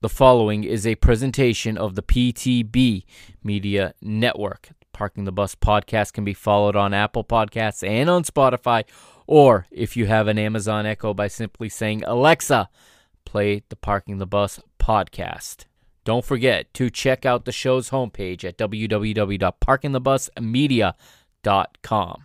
The following is a presentation of the PTB Media Network. Parking the Bus podcast can be followed on Apple Podcasts and on Spotify, or if you have an Amazon Echo, by simply saying, Alexa, play the Parking the Bus podcast. Don't forget to check out the show's homepage at www.parkingthebusmedia.com.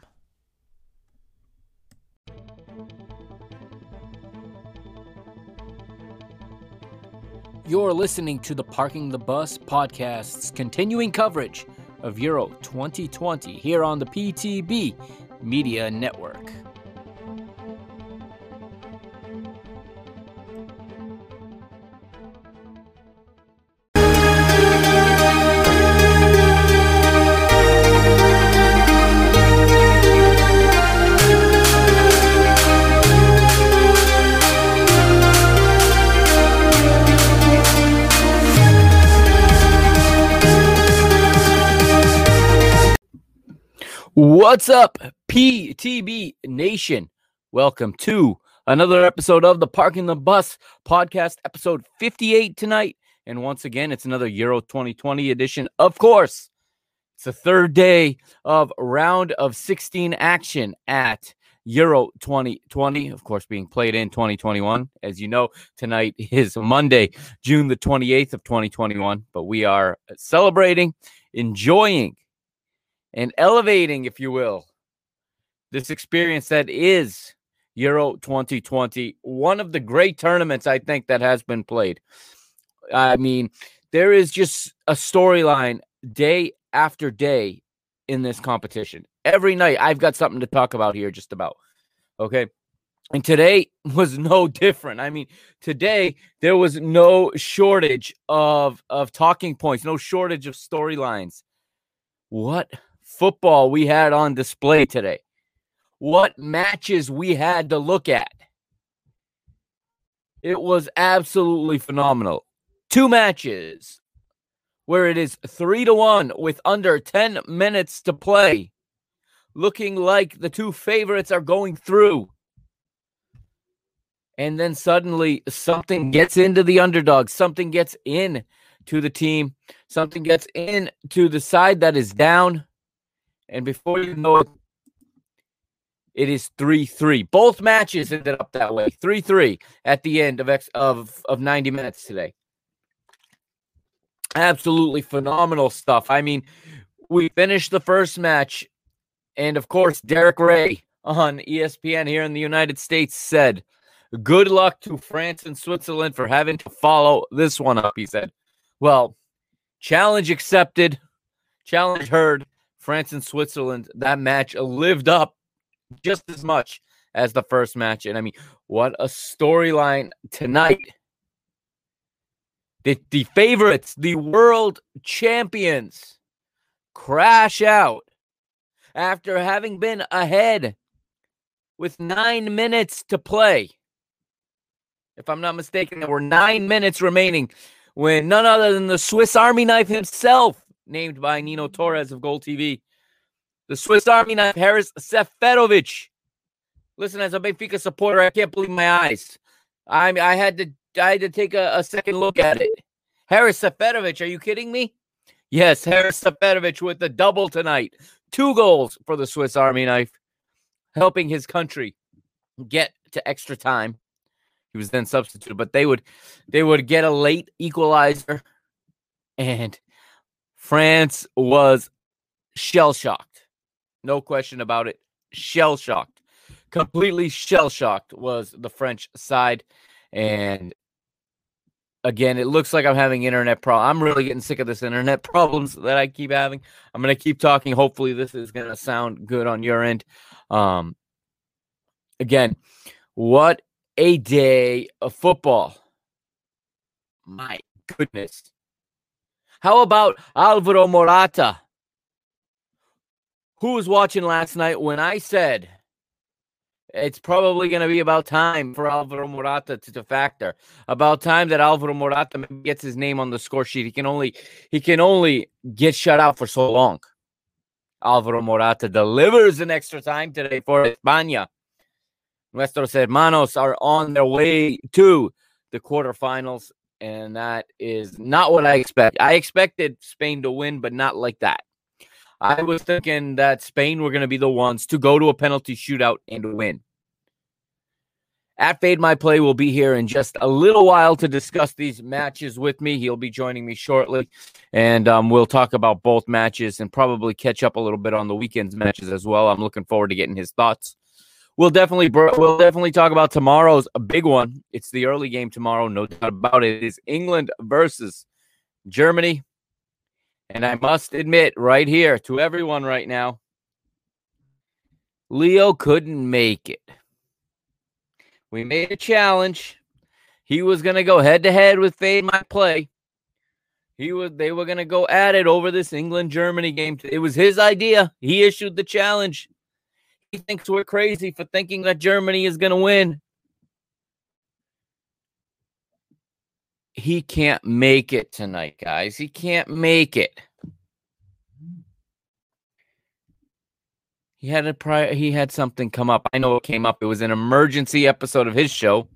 You're listening to the Parking the Bus podcast's continuing coverage of Euro 2020 here on the PTB Media Network. What's up, PTB Nation? Welcome to another episode of the Parking the Bus podcast, episode 58 tonight. And once again, it's another Euro 2020 edition. Of course, it's the third day of round of 16 action at Euro 2020, of course, being played in 2021. As you know, tonight is Monday, June the 28th of 2021, but we are celebrating, enjoying and elevating, if you will, this experience that is Euro 2020, one of the great tournaments I think that has been played. I mean, there is just a storyline day after day in this competition. Every night, I've got something to talk about here, just about. Okay. And today was no different. I mean, today there was no shortage of of talking points, no shortage of storylines. What football we had on display today, what matches we had to look at. It was absolutely phenomenal. Two matches where it is three to one with under 10 minutes to play, looking like the two favorites are going through. And then suddenly something gets into the underdog, something gets in to the team, something gets in to the side that is down and before you know it, it is 3 3. Both matches ended up that way 3 3 at the end of, X, of, of 90 minutes today. Absolutely phenomenal stuff. I mean, we finished the first match, and of course, Derek Ray on ESPN here in the United States said, Good luck to France and Switzerland for having to follow this one up, he said. Well, challenge accepted, challenge heard. France and Switzerland, that match lived up just as much as the first match. And I mean, what a storyline tonight. The, the favorites, the world champions, crash out after having been ahead with nine minutes to play. If I'm not mistaken, there were nine minutes remaining when none other than the Swiss Army knife himself named by Nino Torres of Goal TV. The Swiss Army knife, Haris Seferovic. Listen, as a Benfica supporter, I can't believe my eyes. I I had to I had to take a, a second look at it. Haris Seferovic, are you kidding me? Yes, Haris Seferovic with the double tonight. Two goals for the Swiss Army knife, helping his country get to extra time. He was then substituted, but they would they would get a late equalizer and France was shell shocked. No question about it. Shell shocked. Completely shell shocked was the French side. And again, it looks like I'm having internet problem. I'm really getting sick of this internet problems that I keep having. I'm going to keep talking. Hopefully, this is going to sound good on your end. Um, again, what a day of football. My goodness. How about Alvaro Morata? Who was watching last night when I said it's probably going to be about time for Alvaro Morata to, to, factor. About time that Alvaro Morata gets his name on the score sheet. He can only he can only get shut out for so long. Alvaro Morata delivers an extra time today for España. Nuestros hermanos are on their way to the quarterfinals and that is not what I expect. I expected Spain to win, but not like that. I was thinking that Spain were going to be the ones to go to a penalty shootout and win. At Fade My Play will be here in just a little while to discuss these matches with me. He'll be joining me shortly, and um, we'll talk about both matches and probably catch up a little bit on the weekend's matches as well. I'm looking forward to getting his thoughts. We'll definitely we'll definitely talk about tomorrow's a big one. It's the early game tomorrow, no doubt about it. It is England versus Germany. And I must admit right here to everyone right now, Leo couldn't make it. We made a challenge. He was going to go head to head with Fade My Play. He was they were going to go at it over this England Germany game. It was his idea. He issued the challenge. He thinks we're crazy for thinking that Germany is going to win. He can't make it tonight, guys. He can't make it. He had a prior he had something come up. I know it came up. It was an emergency episode of his show.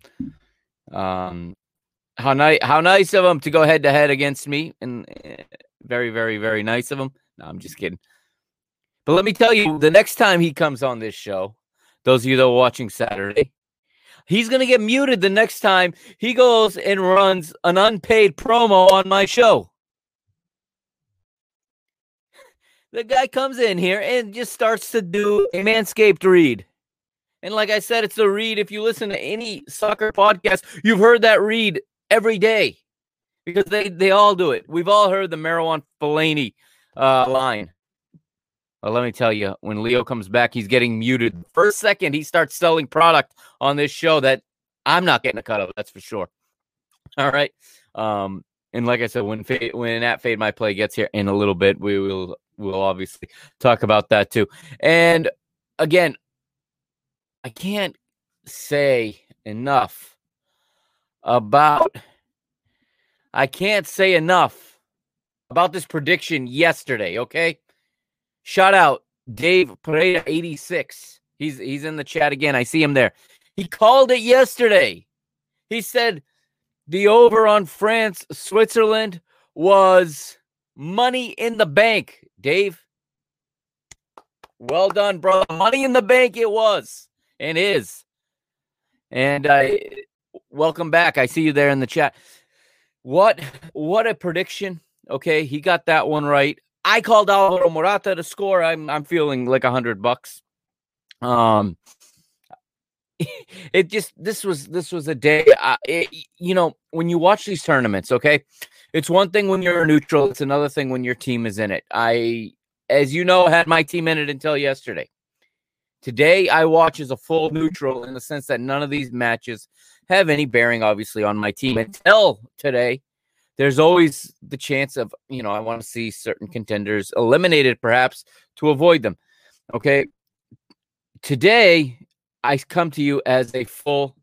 Um how nice how nice of him to go head to head against me and uh, very very very nice of him. No, I'm just kidding. But let me tell you, the next time he comes on this show, those of you that are watching Saturday, he's going to get muted the next time he goes and runs an unpaid promo on my show. The guy comes in here and just starts to do a manscaped read. And like I said, it's a read. If you listen to any soccer podcast, you've heard that read every day because they, they all do it. We've all heard the Marouane Fellaini uh, line. Well, let me tell you, when Leo comes back, he's getting muted. First second, he starts selling product on this show that I'm not getting a cut of. That's for sure. All right. Um, and like I said, when fade, when at fade my play gets here in a little bit, we will we'll obviously talk about that too. And again, I can't say enough about. I can't say enough about this prediction yesterday. Okay, Shout out Dave Pereira 86. He's he's in the chat again. I see him there. He called it yesterday. He said the over on France Switzerland was money in the bank. Dave, well done, bro. Money in the bank it was and is. And uh, welcome back. I see you there in the chat. What what a prediction. Okay, he got that one right. I called Alvaro Morata to score. I'm I'm feeling like a hundred bucks. Um, it just this was this was a day. Uh, it, you know, when you watch these tournaments, okay, it's one thing when you're neutral. It's another thing when your team is in it. I, as you know, had my team in it until yesterday. Today, I watch as a full neutral in the sense that none of these matches have any bearing, obviously, on my team until today there's always the chance of, you know, I want to see certain contenders eliminated perhaps to avoid them. Okay. Today, I come to you as a full,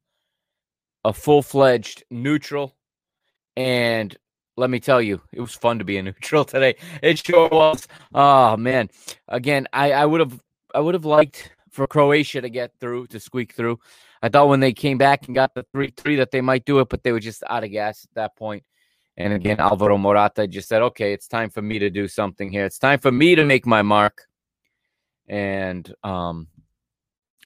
a full fledged neutral. And let me tell you, it was fun to be a neutral today. It sure was. Oh man. Again, I, I would have I would have liked for Croatia to get through, to squeak through. I thought when they came back and got the three three that they might do it, but they were just out of gas at that point. And again, Alvaro Morata just said, okay, it's time for me to do something here. It's time for me to make my mark. And um,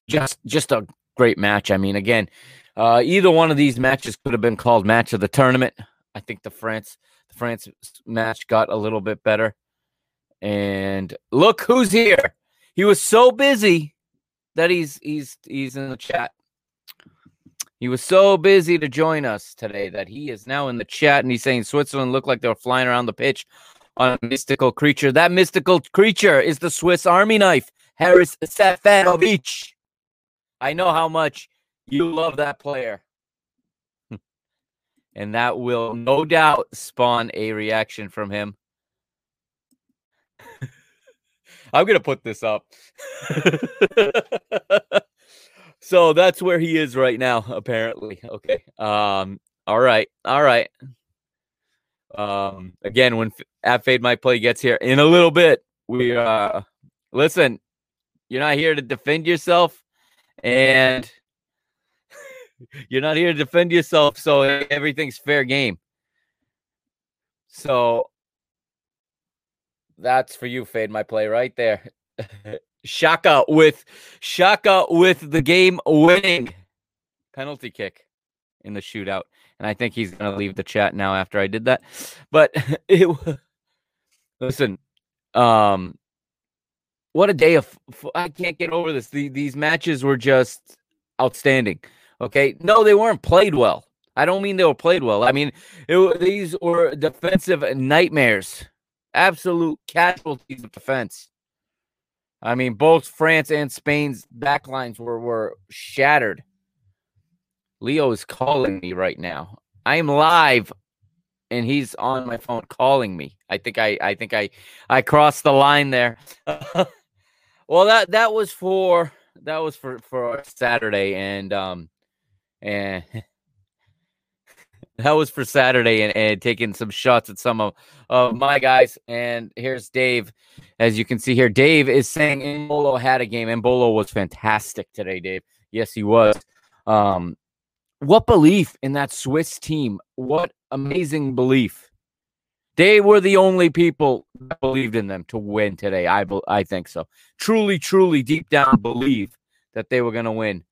just just a great match. I mean, again, uh, either one of these matches could have been called match of the tournament. I think the France the France match got a little bit better. And look who's here. He was so busy that he's he's he's in the chat. He was so busy to join us today that he is now in the chat and he's saying Switzerland looked like they were flying around the pitch on a mystical creature. That mystical creature is the Swiss Army knife, Haris Seferovic. I know how much you love that player. and that will no doubt spawn a reaction from him. I'm going to put this up. So that's where he is right now, apparently. Okay. Um. All right. All right. Um. Again, when at fade my play gets here in a little bit, we uh listen. You're not here to defend yourself, and you're not here to defend yourself. So everything's fair game. So that's for you, Fade My Play, right there. Xhaka with Xhaka with the game winning penalty kick in the shootout. And I think he's going to leave the chat now after I did that. But it listen, um what a day of I can't get over this. The, these matches were just outstanding. Okay? No, they weren't played well. I don't mean they were played well. I mean, it, these were defensive nightmares, absolute casualties of defense. I mean, both France and Spain's backlines were were shattered. Leo is calling me right now. I am live, and he's on my phone calling me. I think I I think I I crossed the line there. well, that that was for that was for for Saturday, and um and that was for Saturday and, and taking some shots at some of, of my guys. And here's Dave. As you can see here, Dave is saying Embolo had a game. Embolo was fantastic today, Dave. Yes, he was. Um, what belief in that Swiss team? What amazing belief. They were the only people that believed in them to win today. I, I think so. Truly, truly, deep down, believe that they were going to win.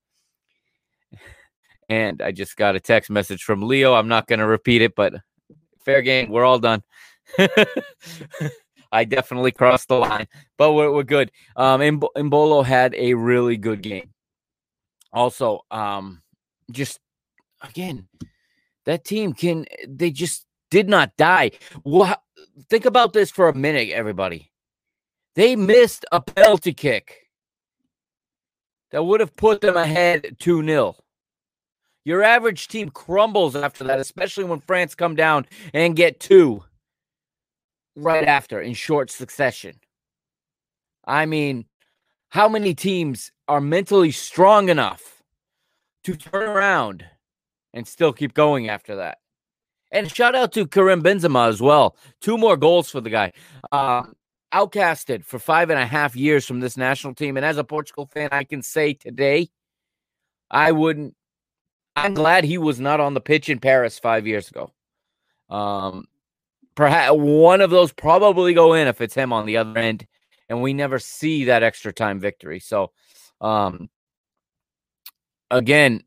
And I just got a text message from Leo. I'm not going to repeat it, but fair game. We're all done. I definitely crossed the line, but we're, we're good. Um, Embolo had a really good game. Also, um, just again, that team can, they just did not die. Well, think about this for a minute, everybody. They missed a penalty kick that would have put them ahead 2 0. Your average team crumbles after that, especially when France come down and get two right after in short succession. I mean, how many teams are mentally strong enough to turn around and still keep going after that? And shout out to Karim Benzema as well. Two more goals for the guy. Uh, outcasted for five and a half years from this national team. And as a Portugal fan, I can say today, I wouldn't I'm glad he was not on the pitch in Paris five years ago. Um, perhaps one of those probably go in if it's him on the other end, and we never see that extra time victory. So, um, again,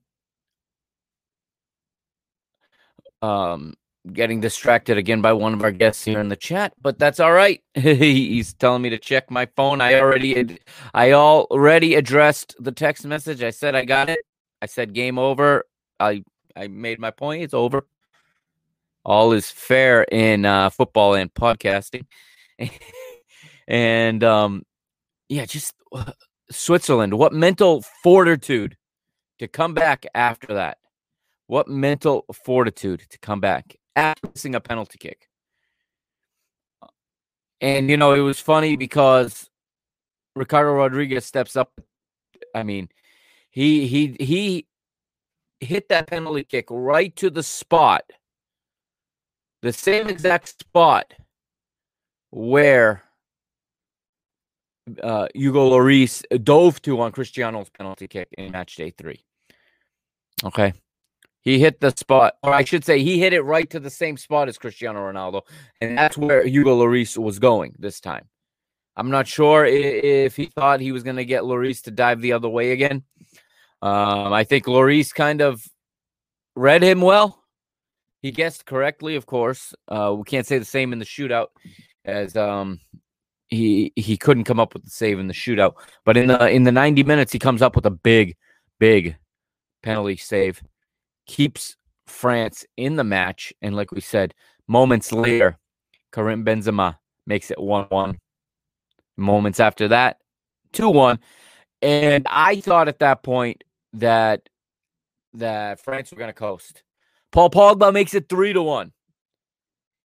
um, getting distracted again by one of our guests here in the chat, but that's all right. He's telling me to check my phone. I already, I already addressed the text message. I said I got it. I said game over. I I made my point. It's over. All is fair in uh, football and podcasting, and um, yeah, just Switzerland. What mental fortitude to come back after that? What mental fortitude to come back after missing a penalty kick? And you know, it was funny because Ricardo Rodriguez steps up. I mean, he he he hit that penalty kick right to the spot, the same exact spot where uh, Hugo Lloris dove to on Cristiano's penalty kick in match day three. Okay. He hit the spot, or I should say, he hit it right to the same spot as Cristiano Ronaldo. And that's where Hugo Lloris was going this time. I'm not sure if he thought he was going to get Lloris to dive the other way again. Um, I think Lloris kind of read him well. He guessed correctly, of course. Uh, we can't say the same in the shootout, as um, he he couldn't come up with the save in the shootout. But in the in the 90 minutes, he comes up with a big, big penalty save, keeps France in the match, and like we said, moments later, Karim Benzema makes it one one. Moments after that, two one. And I thought at that point that that France were going to coast. Paul Pogba makes it three to one,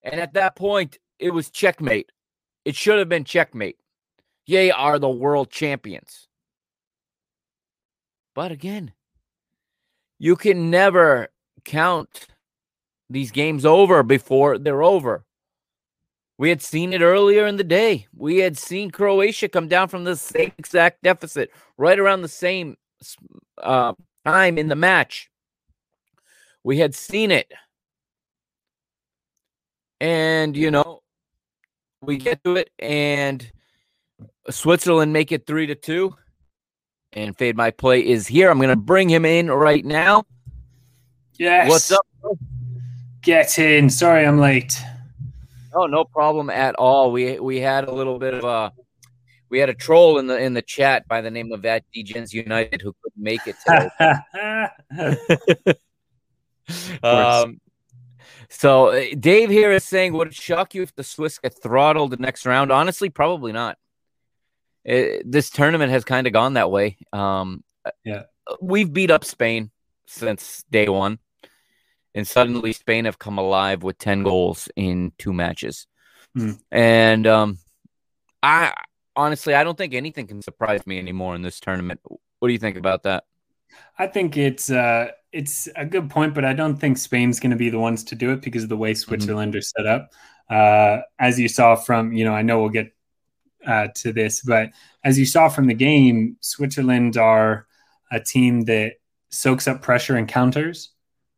and at that point, it was checkmate. It should have been checkmate. They are the world champions. But again, you can never count these games over before they're over. We had seen it earlier in the day. We had seen Croatia come down from the same exact deficit right around the same uh, time in the match. We had seen it. And you know, we get to it, and Switzerland make it three to two. And Fade My Play is here. I'm going to bring him in right now. Yes. What's up? Get in. Sorry, I'm late. Oh, no problem at all. We we had a little bit of a we had a troll in the in the chat by the name of at Degens United who couldn't make it um, so uh, Dave here is saying, would it shock you if the Swiss get throttled the next round? Honestly, probably not. It, this tournament has kind of gone that way. Um, yeah, we've beat up Spain since day one, and suddenly Spain have come alive with ten goals in two matches. Hmm. And um, I honestly, I don't think anything can surprise me anymore in this tournament. What do you think about that? I think it's uh, it's a good point, but I don't think Spain's going to be the ones to do it because of the way Switzerland mm-hmm. are set up. Uh, as you saw from, you know, I know we'll get uh, to this, but as you saw from the game, Switzerland are a team that soaks up pressure and counters.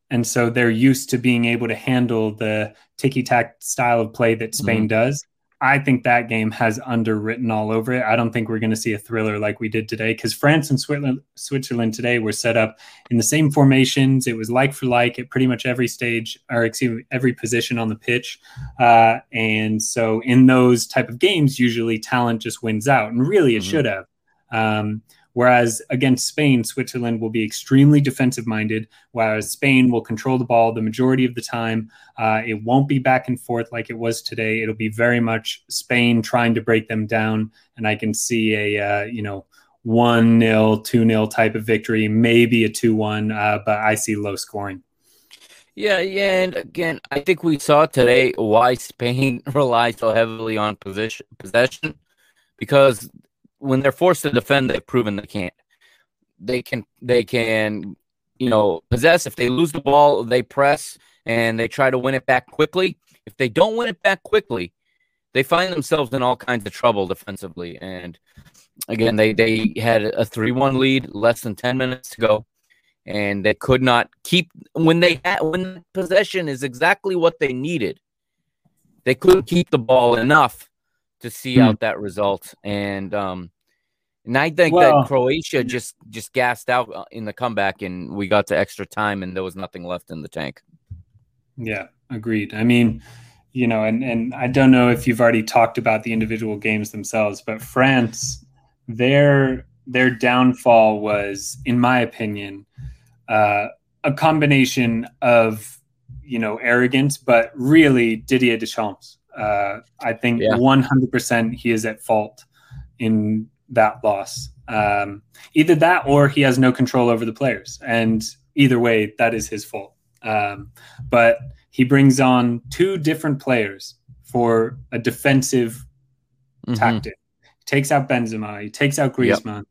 And so they're used to being able to handle the ticky tack style of play that Spain mm-hmm. does. I think that game has underwritten all over it. I don't think we're going to see a thriller like we did today because France and Switzerland, Switzerland today were set up in the same formations. It was like for like at pretty much every stage, or excuse me, every position on the pitch. Uh, and so in those type of games, usually talent just wins out, and really it mm-hmm. should have. Um, Whereas against Spain, Switzerland will be extremely defensive minded, whereas Spain will control the ball the majority of the time. Uh, it won't be back and forth like it was today. It'll be very much Spain trying to break them down. And I can see a, uh, you know, 1 0, 2 0 type of victory, maybe a 2 1, uh, but I see low scoring. Yeah, yeah, and again, I think we saw today why Spain relies so heavily on position possession because when they're forced to defend, they've proven they can't. They can they can you know possess. If they lose the ball, they press and they try to win it back quickly. If they don't win it back quickly, they find themselves in all kinds of trouble defensively. And again, they they had a three one lead, less than ten minutes to go, and they could not keep when they had when possession is exactly what they needed. They couldn't keep the ball enough to see hmm. out that result. And um, and I think well, that Croatia just just gassed out uh, in the comeback, and we got to extra time, and there was nothing left in the tank. Yeah, agreed. I mean, you know, and and I don't know if you've already talked about the individual games themselves, but France, their their downfall was, in my opinion, uh, a combination of you know arrogance, but really Didier Deschamps. Uh, I think one hundred percent he is at fault in that loss. Um, either that or he has no control over the players, and either way, that is his fault. Um, but he brings on two different players for a defensive mm-hmm. tactic. He takes out Benzema, he takes out Griezmann, yep.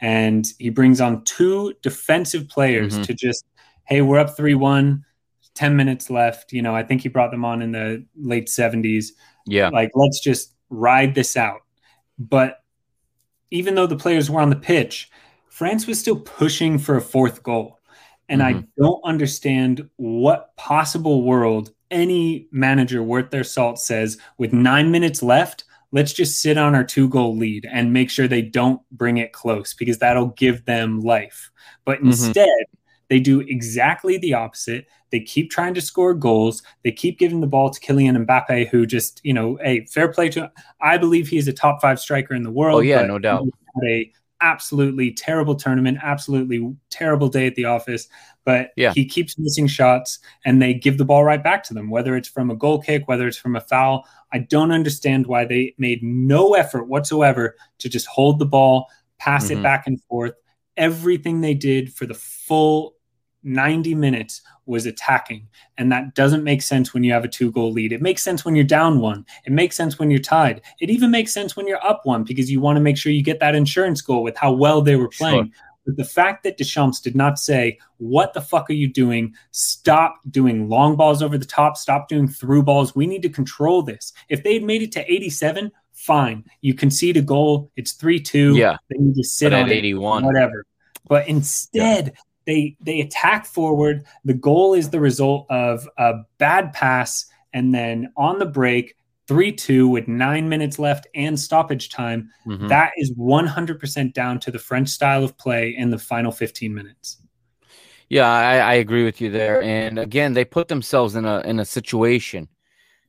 and he brings on two defensive players mm-hmm. to just, hey, we're up three one. 10 minutes left. You know, I think he brought them on in the late 70s. Yeah. Like, let's just ride this out. But even though the players were on the pitch, France was still pushing for a fourth goal. And mm-hmm. I don't understand what possible world any manager worth their salt says with nine minutes left, let's just sit on our two goal lead and make sure they don't bring it close because that'll give them life. But mm-hmm. instead, they do exactly the opposite. They keep trying to score goals. They keep giving the ball to Kylian Mbappe, who just, you know, hey, fair play to him. I believe he's a top five striker in the world. Oh, yeah, no doubt. Had a absolutely terrible tournament, absolutely terrible day at the office. But yeah. he keeps missing shots and they give the ball right back to them, whether it's from a goal kick, whether it's from a foul. I don't understand why they made no effort whatsoever to just hold the ball, pass mm-hmm. it back and forth. Everything they did for the full 90 minutes was attacking. And that doesn't make sense when you have a two goal lead. It makes sense when you're down one. It makes sense when you're tied. It even makes sense when you're up one because you want to make sure you get that insurance goal with how well they were playing. Sure. But the fact that Deschamps did not say, What the fuck are you doing? Stop doing long balls over the top. Stop doing through balls. We need to control this. If they had made it to 87, fine. You concede a goal. It's 3 2. Yeah. Then you just sit but on 81. It, whatever. But instead, yeah they they attack forward. The goal is the result of a bad pass and then on the break, 3 2 with nine minutes left and stoppage time. Mhm. That is 100% down to the French style of play in the final 15 minutes. Yeah, I, I agree with you there. And again, they put themselves in a in a situation.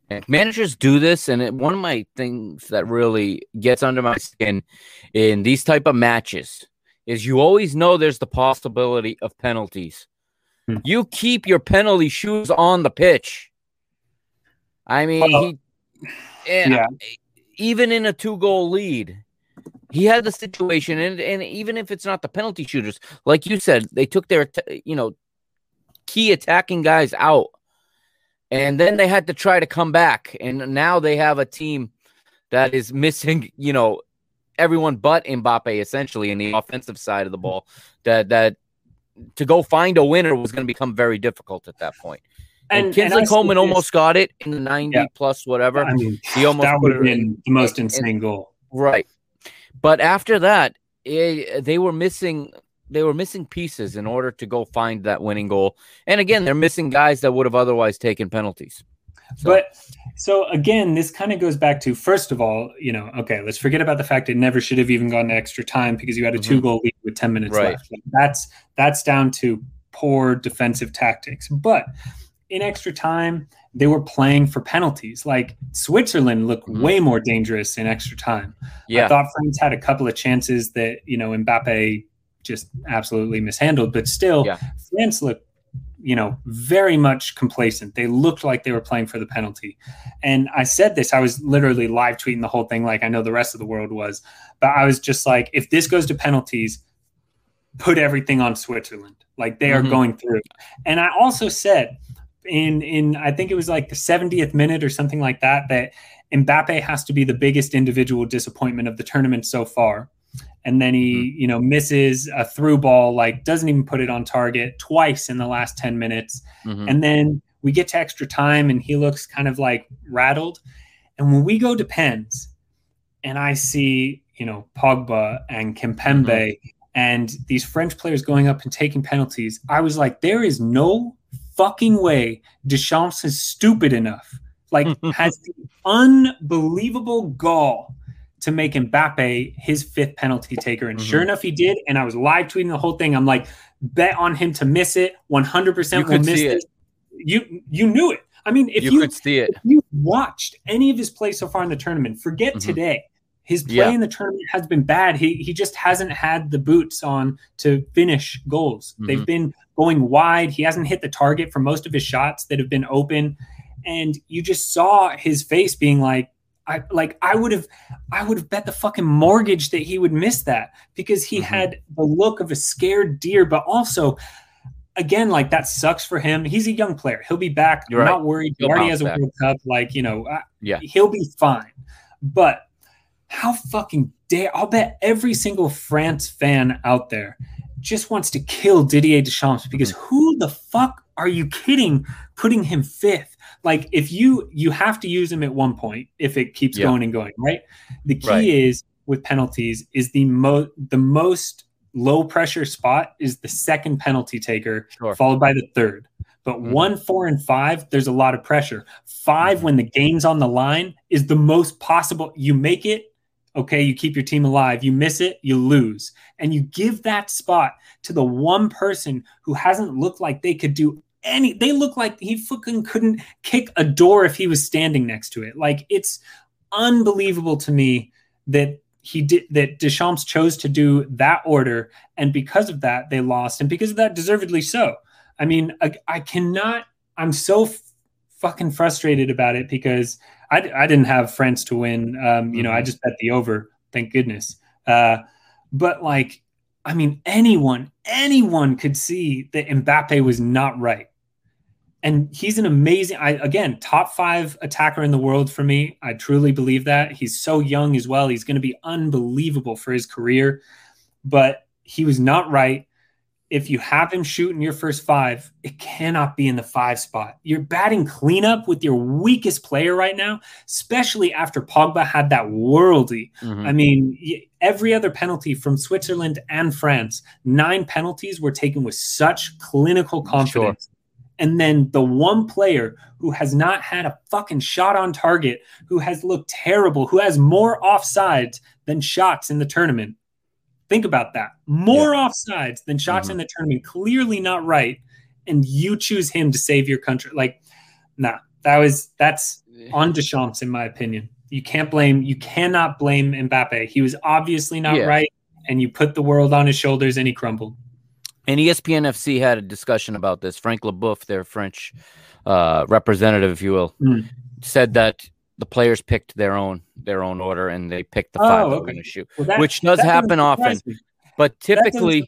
And managers do this, and it, one of my things that really gets under my skin in these type of matches is you always know there's the possibility of penalties. Hmm. You keep your penalty shoes on the pitch. I mean, Well, he, yeah. even in a two goal lead, he had the situation, and, and even if it's not the penalty shooters, like you said, they took their you know key attacking guys out, and then they had to try to come back, and now they have a team that is missing you know everyone but Mbappe essentially in the offensive side of the ball. That that to go find a winner was going to become very difficult at that point. And, I Kingsley said Coman almost got it in the 90 Yeah. plus whatever. I mean, He almost that would have been the most in- insane goal. Right. But after that, eh, they were missing they were missing pieces in order to go find that winning goal. And again, they're missing guys that would have otherwise taken penalties. So- But so again, this kind of goes back to first of all, you know, okay, let's forget about the fact it never should have even gone to extra time because you had a Mhm. two goal lead with 10 minutes Right. left. Like, that's that's down to poor defensive tactics. But in extra time, they were playing for penalties. Like Switzerland looked Mhm. way more dangerous in extra time. Yeah. I thought France had a couple of chances that, you know, Mbappe just absolutely mishandled, but still, Yeah. France looked, you know, very much complacent. They looked like they were playing for the penalty. And I said this, I was literally live tweeting the whole thing, like I know the rest of the world was, but I was just like, if this goes to penalties, put everything on Switzerland. Like they are Mhm. going through. And I also said, in in I think it was like the 70th minute or something like that that Mbappe has to be the biggest individual disappointment of the tournament so far. And then he, you know, misses a through ball, like doesn't even put it on target twice in the last 10 minutes. Mhm. And then we get to extra time and he looks kind of like rattled. And when we go to pens and I see, you know, Pogba and Kimpembe and these French players going up and taking penalties, I was like, there is no fucking way Deschamps is stupid enough, like has the unbelievable gall to make Mbappe his fifth penalty taker. And sure Mhm. enough, he did. And I was live tweeting the whole thing. I'm like, bet on him to miss it. 100% You will miss see it. You you knew it. I mean, if you, you, could see it. if you watched any of his play so far in the tournament, forget Mhm. today. His play Yeah. in the tournament has been bad. He he just hasn't had the boots on to finish goals. Mm-hmm. They've been going wide. He hasn't hit the target for most of his shots that have been open, and you just saw his face being like, I like I would have I would have bet the fucking mortgage that he would miss that because he Mhm. had the look of a scared deer, but also. Again, like that sucks for him. He's a young player. He'll be back. You're right. not worried. He He'll already bounce has a back. World Cup. Like you know, Yeah. he'll be fine. But how fucking dare I'll bet every single France fan out there just wants to kill Didier Deschamps because Mm-hmm. who the fuck are you kidding putting him fifth? Like if you you have to use them at one point if it keeps Yeah. going and going, right? The key Right. is with penalties is the most the most low pressure spot is the second penalty taker Sure. followed by the third. But Mhm. one, four, and five, there's a lot of pressure. 5 when the game's on the line, is the most possible. You make it, okay, you keep your team alive. You miss it, you lose. And you give that spot to the one person who hasn't looked like they could do any. They look like he fucking couldn't kick a door if he was standing next to it. Like it's unbelievable to me that he did that Deschamps chose to do that order, and because of that, they lost, and because of that, deservedly so. I mean, I, I cannot. I'm so f- fucking frustrated about it because I, I didn't have France to win. Um, you know, I Mhm. just bet the over. Thank goodness. Uh, but like, I mean, anyone, anyone could see that Mbappe was not right. And he's an amazing, I again, top five attacker in the world for me. I truly believe that. He's so young as well. He's going to be unbelievable for his career. But he was not right. If you have him shoot in your first five, it cannot be in the five spot. You're batting cleanup with your weakest player right now, especially after Pogba had that worldy Mhm. I mean, every other penalty from Switzerland and France, nine penalties were taken with such clinical confidence. And then the one player who has not had a fucking shot on target, who has looked terrible, who has more offsides than shots in the tournament. Think about that. More yeah. offsides than shots mm-hmm. in the tournament. Clearly not right. And you choose him to save your country. Like, nah, that was that's on Deschamps, in my opinion. You can't blame, you cannot blame Mbappe. He was obviously not yeah. right, and you put the world on his shoulders and he crumbled. And ESPN FC had a discussion about this. Frank Leboeuf, their French uh, representative, if you will, mm. said that the players picked their own their own order and they picked the five oh, okay. they're going to shoot, well, that, which does happen often. But typically,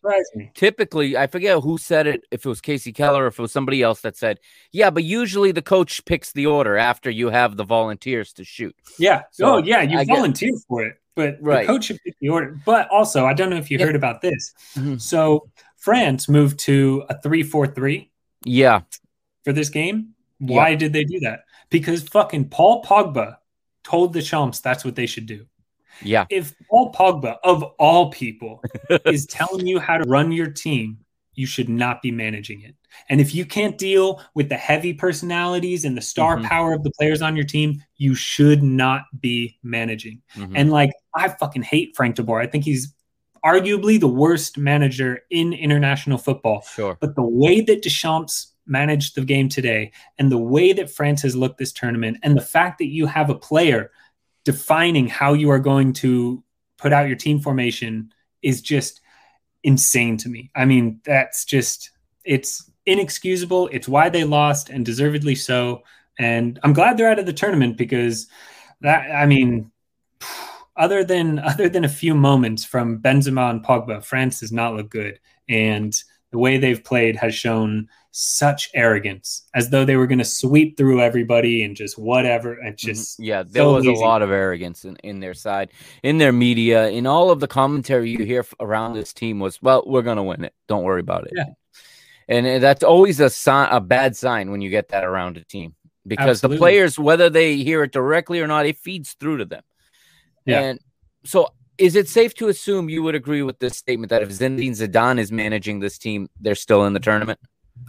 typically, I forget who said it. If it was Kasey Keller, or if it was somebody else that said, "Yeah, but usually the coach picks the order after you have the volunteers to shoot." Yeah. So oh, yeah, you I volunteer get, for it, but right. the coach should pick the order. But also, I don't know if you yeah. heard about this. Mm-hmm. So France moved to a three-four-three. Yeah. For this game, why yeah. did they do that? Because fucking Paul Pogba told Deschamps that's what they should do. Yeah. If Paul Pogba, of all people, is telling you how to run your team, you should not be managing it. And if you can't deal with the heavy personalities and the star mm-hmm. power of the players on your team, you should not be managing. Mm-hmm. And like, I fucking hate Frank de Boer. I think he's arguably the worst manager in international football. Sure. But the way that Deschamps managed the game today and the way that France has looked this tournament and the fact that you have a player defining how you are going to put out your team formation is just insane to me. I mean, that's just it's inexcusable. It's why they lost and deservedly so. And I'm glad they're out of the tournament because that I mean other than other than a few moments from Benzema and Pogba, France does not look good. And the way they've played has shown such arrogance as though they were going to sweep through everybody and just whatever and mm-hmm. just yeah there so was easy. a lot of arrogance in, in their side in their media in all of the commentary you hear around this team was well we're going to win it don't worry about it yeah. and that's always a sign a bad sign when you get that around a team because Absolutely. the players whether they hear it directly or not it feeds through to them yeah. and so is it safe to assume you would agree with this statement that if Zinedine Zidane is managing this team, they're still in the tournament?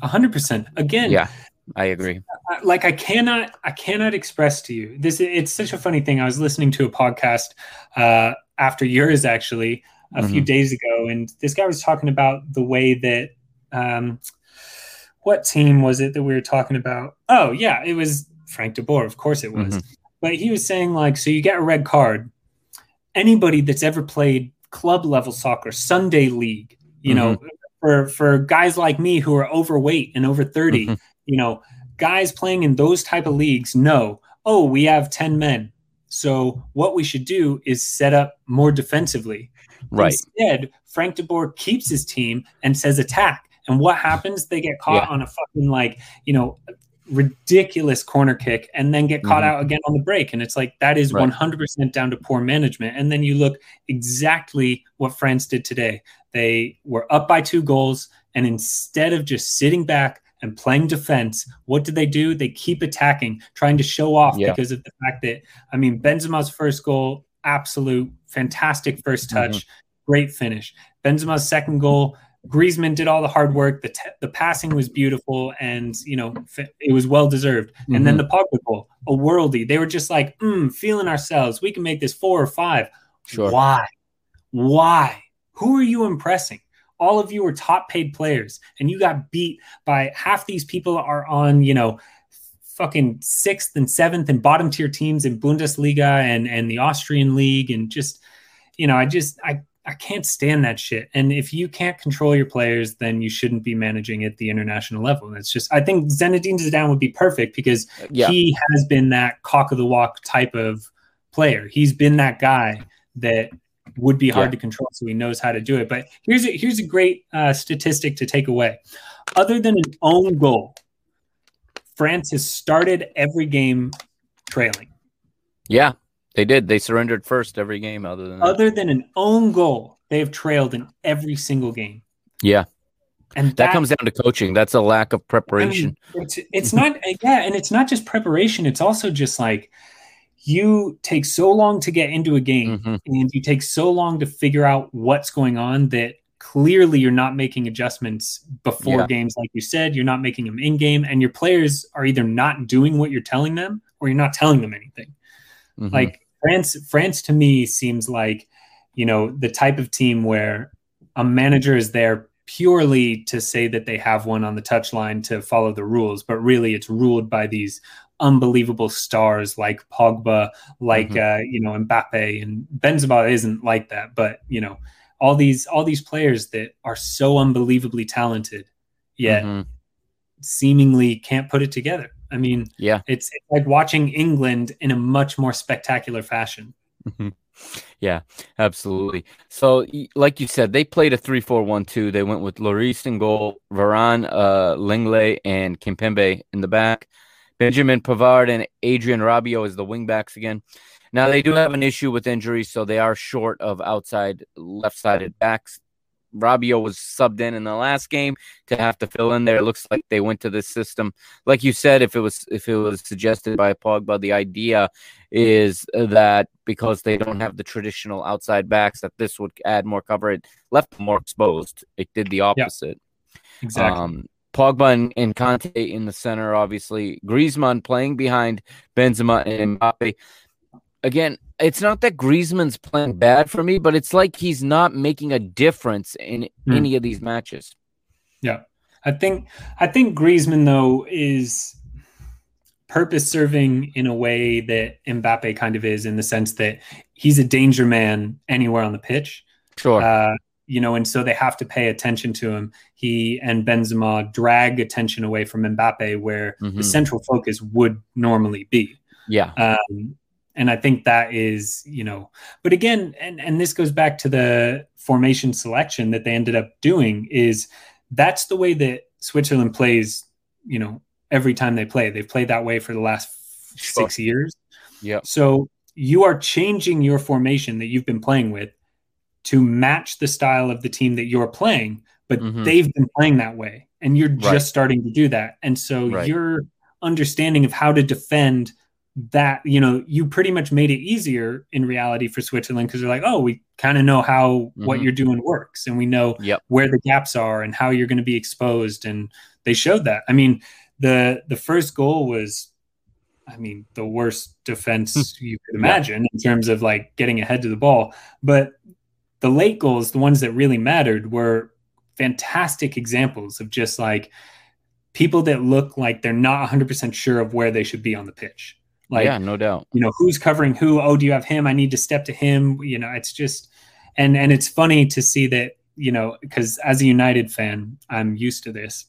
hundred percent. Again, yeah, I agree. Like I cannot, I cannot express to you this. It's such a funny thing. I was listening to a podcast uh, after yours actually a mm-hmm. few days ago, and this guy was talking about the way that. Um, what team was it that we were talking about? Oh yeah, it was Frank de Boer. Of course it was. Mm-hmm. But he was saying like, so you get a red card anybody that's ever played club level soccer, Sunday league, you mm-hmm. know, for for guys like me who are overweight and over 30, mm-hmm. you know, guys playing in those type of leagues know, oh, we have 10 men. So what we should do is set up more defensively. Right. Instead, Frank de Boer keeps his team and says attack. And what happens? They get caught yeah. on a fucking like, you know, ridiculous corner kick and then get caught mm-hmm. out again on the break. And it's like that is right. 100% down to poor management. And then you look exactly what France did today. They were up by two goals. And instead of just sitting back and playing defense, what did they do? They keep attacking, trying to show off yeah. because of the fact that, I mean, Benzema's first goal, absolute fantastic first touch, mm-hmm. great finish. Benzema's second goal, Griezmann did all the hard work. The te- the passing was beautiful, and you know it was well deserved. Mm-hmm. And then mm-hmm. the Pogba goal, a worldy. They were just like, mm, feeling ourselves. We can make this four or five. Sure. Why? Why? Who are you impressing? All of you are top paid players, and you got beat by half these people are on you know fucking sixth and seventh and bottom tier teams in Bundesliga and and the Austrian league, and just you know I just I I can't stand that shit. And if you can't control your players, then you shouldn't be managing at the international level. And it's just, I think Zinedine Zidane would be perfect because yeah. he has been that cock of the walk type of player. He's been that guy that would be hard yeah. to control, so he knows how to do it. But here's a, here's a great uh, statistic to take away. Other than an own goal, France has started every game trailing. Yeah, they did. They surrendered first every game, other than other that. than an own goal. They have trailed in every single game. Yeah, and that, that comes down to coaching. That's a lack of preparation. I mean, it's, it's not. Yeah, and it's not just preparation. It's also just like you take so long to get into a game, mm-hmm. and you take so long to figure out what's going on that clearly you're not making adjustments before Yeah. games like you said you're not making them in game and your players are either not doing what you're telling them or you're not telling them anything Mhm. like france france to me seems like you know the type of team where a manager is there purely to say that they have one on the touchline to follow the rules but really it's ruled by these unbelievable stars like pogba like uh you know mbappe and benzema isn't like that but you know all these all these players that are so unbelievably talented yet Mhm. seemingly can't put it together i mean yeah. it's, it's like watching england in a much more spectacular fashion Mhm. Yeah, absolutely. So, like you said, they played a 3 4 1 2. They went with Lloris in goal, Varane, uh, Lenglet, and Kimpembe in the back. Benjamin Pavard and Adrien Rabiot as the wingbacks again. Now, they do have an issue with injuries, so they are short of outside left sided backs. Rabiot was subbed in in the last game to have to fill in there. It looks like they went to this system. Like you said, if it was if it was suggested by Pogba, the idea is that because they don't have the traditional outside backs, that this would add more cover. It left them more exposed. It did the opposite. exactly Um, Pogba and, and Kanté in the center, obviously. Griezmann playing behind Benzema and Mbappe. Again, it's not that Griezmann's playing bad for me, but it's like he's not making a difference in Hmm. any of these matches. yeah i think i think griezmann though is purpose serving in a way that mbappe kind of is in the sense that he's a danger man anywhere on the pitch Sure. uh, you know, and so they have to pay attention to him. He and Benzema drag attention away from Mbappe, where the Mhm. central focus would normally be. yeah. Um, and I think that is, you know, but again, and and this goes back to the formation selection that they ended up doing. Is that's the way that Switzerland plays? You know, every time they play, they've played that way for the last Sure. six years. Yep. So you are changing your formation that you've been playing with to match the style of the team that you're playing, but Mhm. they've been playing that way and you're Right. just starting to do that. And so Right. your understanding of how to defend that, you know, you pretty much made it easier in reality for Switzerland because they're like, oh, we kind of know how what Mhm. you're doing works and we know Yep. where the gaps are and how you're going to be exposed. And they showed that. I mean, the the first goal was I mean, the worst defense you could imagine in terms of like getting ahead to the ball. But the late goals, the ones that really mattered, were fantastic examples of just like people that look like they're not 100% sure of where they should be on the pitch. Like, yeah, no doubt. you know, who's covering who? Oh, do you have him? I need to step to him. You know, it's just, and and it's funny to see that, you know, because as a United fan, I'm used to this.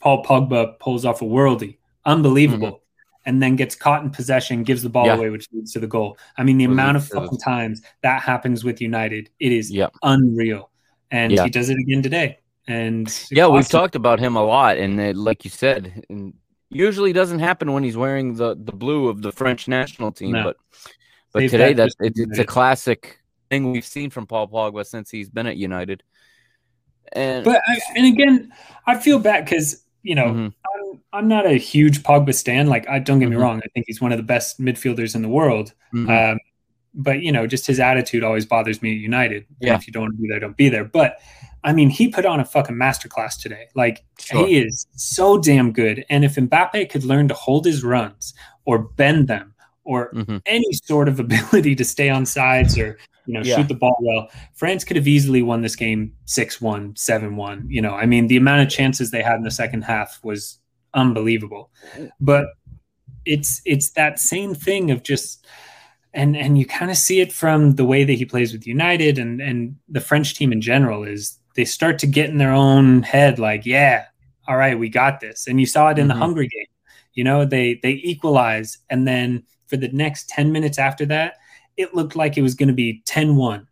Paul Pogba pulls off a worldie, unbelievable, mm-hmm. and then gets caught in possession, gives the ball Yeah. away, which leads to the goal. I mean, the amount of leads to the- fucking times that happens with United, it is Yep. unreal, and he does it again today. And Yeah, we've awesome. talked about him a lot, and it, like you said, and usually doesn't happen when he's wearing the, the blue of the French national team. No. But but Save today that's that for it's, a classic thing we've seen from Paul Pogba since he's been at United. And But I, and again, I feel bad because you know Mhm. I'm I'm not a huge Pogba stan. Like, I don't get me Mhm. wrong. I think he's one of the best midfielders in the world. Mhm. Um, but you know, just his attitude always bothers me at United. Yeah. if you don't want to be there, don't be there. But I mean, he put on a fucking masterclass today. Like, Sure. he is so damn good. And if Mbappe could learn to hold his runs or bend them or Mhm. any sort of ability to stay on sides or you know Yeah. shoot the ball well france could have easily won this game 6-1 7-1 you know i mean the amount of chances they had in the second half was unbelievable but it's it's that same thing of just and and you kind of see it from the way that he plays with united and and the french team in general is they start to get in their own head like yeah all right we got this and you saw it in Mhm. the Hungary game you know they they equalize and then for the next 10 minutes after that it looked like it was going to be 10-1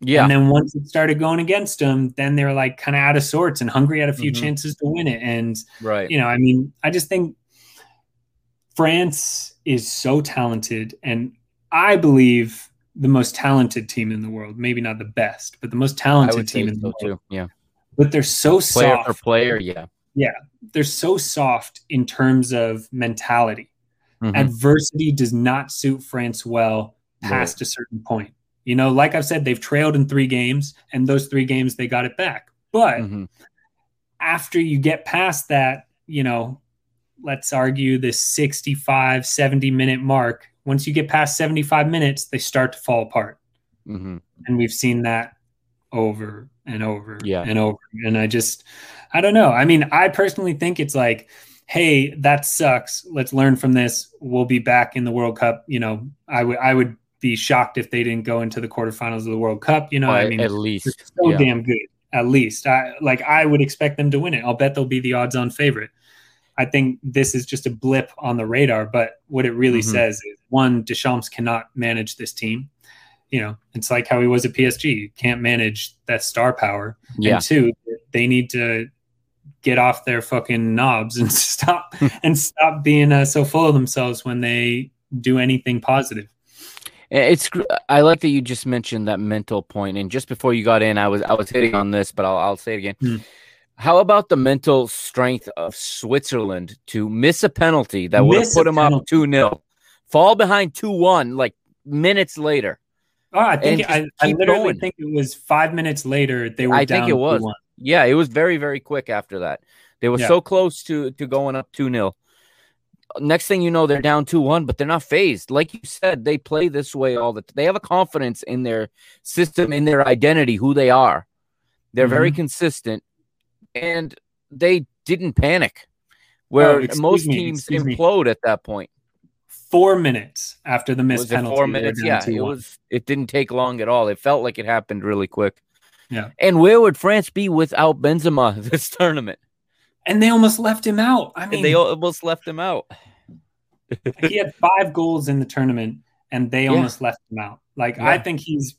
yeah, and then once it started going against them then they were like kind of out of sorts and Hungary had a few Mhm. chances to win it and right. you know i mean i just think france is so talented and i believe the most talented team in the world maybe not the best but the most talented team in the so world too. Yeah, but they're so player soft for player. Yeah, Yeah. they're so soft in terms of mentality Mhm. adversity does not suit France well past a certain point. You know, like I've said, they've trailed in three games, and those three games they got it back. But Mm-hmm. after you get past that, you know, let's argue the 65, 70 minute mark, once you get past 75 minutes, they start to fall apart. Mm-hmm. And we've seen that over and over Yeah. and over. And I just, I don't know. I mean, I personally think it's like, hey, that sucks. Let's learn from this. We'll be back in the World Cup. You know, I would, I would be shocked if they didn't go into the quarterfinals of the World Cup. You know, I mean, at least. so yeah. damn good. At least, I like. I would expect them to win it. I'll bet they'll be the odds-on favorite. I think this is just a blip on the radar, but what it really Mhm. says is one, Deschamps cannot manage this team. You know, it's like how he was at PSG. You can't manage that star power. Yeah. And two, they need to get off their fucking knobs and stop and stop being uh, so full of themselves when they do anything positive. It's I like that you just mentioned that mental point, and just before you got in, I was I was hitting on this, but I'll I'll say it again. Hmm. How about the mental strength of Switzerland to miss a penalty that would have put them up two 0 fall behind two one like minutes later? Oh, I think I, I literally going. think it was five minutes later they were I think it was. 2-1. Yeah, it was very very quick after that. They were Yeah. so close to to going up two 0 Next thing you know, they're down two one, but they're not phased. Like you said, they play this way all the. They have a confidence in their system, in their identity, who they are. They're very Mm-hmm. consistent, and they didn't panic. Oh, where Oh, most me, teams excuse me. implode at that point. Four minutes after the missed penalty, four minutes? Yeah, it 2-1. was. It didn't take long at all. It felt like it happened really quick. Yeah. And where would France be without Benzema this tournament? and they almost left him out. I mean, they almost left him out. he had five goals in the tournament, and they Yeah. almost left him out. Like I think he's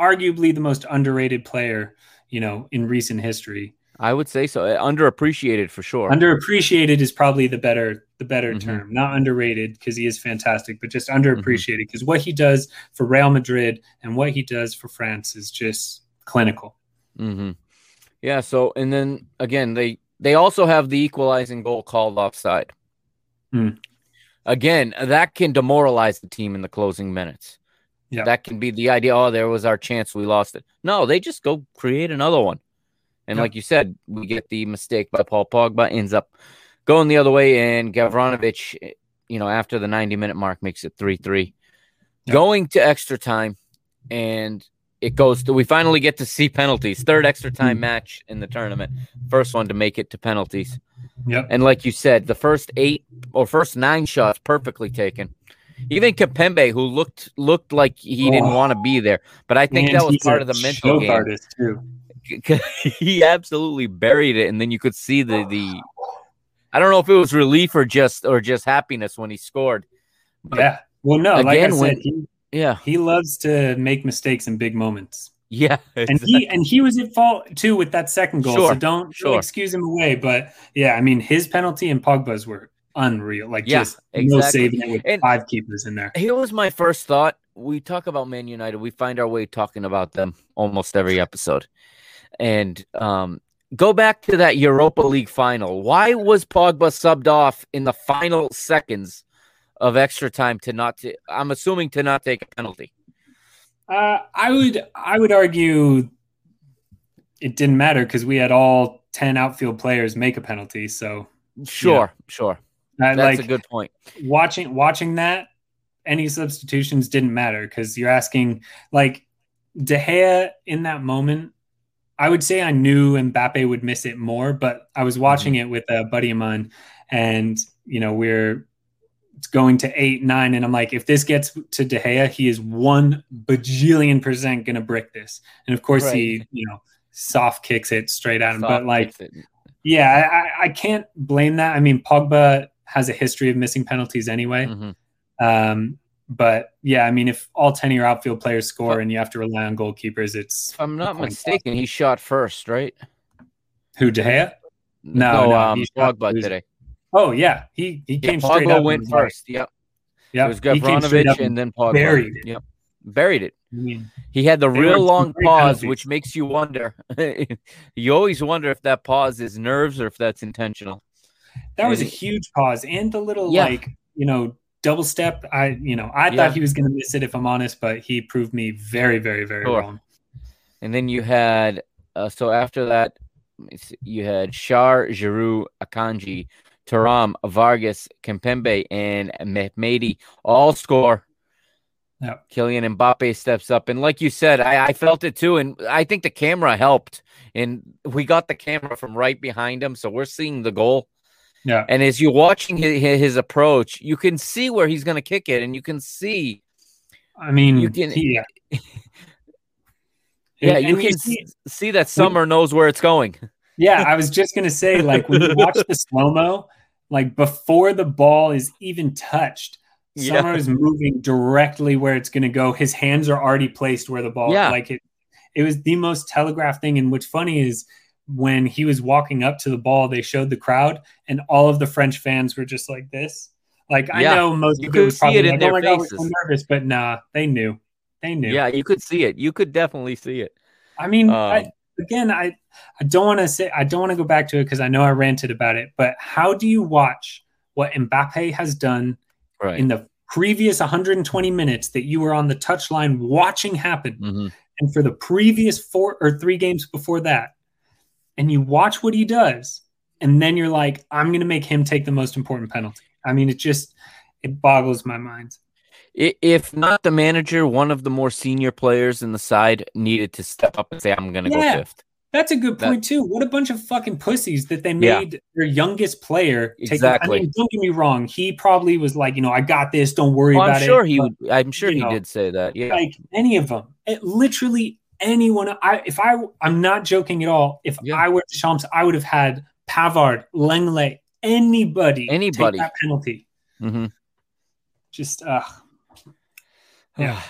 arguably the most underrated player, you know, in recent history. I would say so. Uh, Underappreciated for sure. Underappreciated is probably the better the better Mhm. term. Not underrated because he is fantastic, but just Mm-hmm. underappreciated because what he does for Real Madrid and what he does for France is just clinical. hmm Yeah. So, and then again, they they also have the equalizing goal called offside. Hmm. Again, that can demoralize the team in the closing minutes. Yeah. That can be the idea. Oh, there was our chance. We lost it. No, they just go create another one. And Yeah. like you said, we get the mistake by Paul Pogba, ends up going the other way. And Gavranovic, eh, you know, after the 90 minute mark, makes it 3 3. Yeah. Going to extra time. And it goes to, we finally get to see penalties. Third extra time Hmm. match in the tournament. First one to make it to penalties. Yep. And like you said, the first eight or first nine shots perfectly taken. Even Kimpembe, who looked looked like he didn't Oh. want to be there, but I think And that was part of the mental game. artist too. he absolutely buried it, and then you could see the the. I don't know if it was relief or just or just happiness when he scored. But Yeah. Well, no, like I said, when- he, Yeah, he loves to make mistakes in big moments. yeah, and he and he was at fault too with that second goal. Sure, so don't, sure. excuse him away. But yeah, I mean his penalty and Pogba's were unreal. Like Yeah, just no saving it with And- five keepers in there. Here was my first thought. We talk about Man United. We find our way talking about them almost every episode. And um, go back to that Europa League final. Why was Pogba subbed off in the final seconds of extra time to not? i I'm assuming to not take a penalty. Uh, I would I would argue it didn't matter because we had all ten outfield players make a penalty. So Sure, sure. I, That's like a good point. watching watching that, any substitutions didn't matter because you're asking like De Gea in that moment. I would say I knew Mbappe would miss it more, but I was watching it with a buddy of mine, and you know we're going to eight nine, and I'm like, if this gets to De Gea, he is one bajillion percent gonna brick this, and of course he you know soft kicks it straight at him, Soft but like yeah, I, I- can't blame that. I mean, Pogba has a history of missing penalties anyway. Mhm. Um, but yeah, I mean, if all 10 of your outfield players score and you have to rely on goalkeepers, it's If I'm not mistaken, he shot first, right? who De Gea? No, no, um, he shot Pogba today. Oh yeah, he he Yeah, came straight Pogba up. went and first. Yep. Yeah, It was straight and then Pogba. buried it. Yep. Buried it. I mean, He had the real long pause, penalties. which makes you wonder. you always wonder if that pause is nerves or if that's intentional. that was a huge pause, and the little Yeah. like you know double step. I, you know, I Yeah. thought he was going to miss it if I'm honest, but he proved me very, very, very Sure. wrong. And then you had uh, so after that, let me see, you had Schär, Giroud, Akanji, Thuram, Vargas, Kimpembe, and Mehmedi all score. Yeah. Kylian Mbappe steps up, and like you said, I, I felt it too, and I think the camera helped. And we got the camera from right behind him, so we're seeing the goal. Yeah. And as you're watching his, his approach, you can see where he's going to kick it, and you can see, I mean, You can- yeah. yeah, you can see- see that Sommer knows where it's going. Yeah, I was just gonna say, like when you watch the slow mo, like before the ball is even touched, Yeah. Sommer is moving directly where it's gonna go. His hands are already placed where the ball. Yeah. like it. It was the most telegraphed thing. And what's funny is when he was walking up to the ball, they showed the crowd, and all of the French fans were just like this. Like I know most you of could it was see probably it in like, their "Oh my God, so nervous," but nah, they knew. They knew. Yeah, you could see it. You could definitely see it. I mean, Um, I, again, I I don't want to say I don't want to go back to it because I know I ranted about it. But how do you watch what Mbappe has done Right. in the previous 120 minutes that you were on the touchline watching happen, Mhm. and for the previous four or three games before that, and you watch what he does, and then you're like, I'm going to make him take the most important penalty. I mean, it just it boggles my mind. If not the manager, one of the more senior players in the side needed to step up and say, "I'm going to Yeah. go fifth. That's a good That- point too. What a bunch of fucking pussies that they Yeah. made their youngest player. Take Exactly. I mean, don't get me wrong. He probably was like, you know, I got this. Don't worry Well, about I'm sure it. he But, would. I'm sure he know, did say that. Yeah. like any of them. It literally anyone. I if I I'm not joking at all. If Yeah. I were Champs, I would have had Pavard, Lenglet, anybody, Anybody. take that penalty. hmm Just uh, Yeah.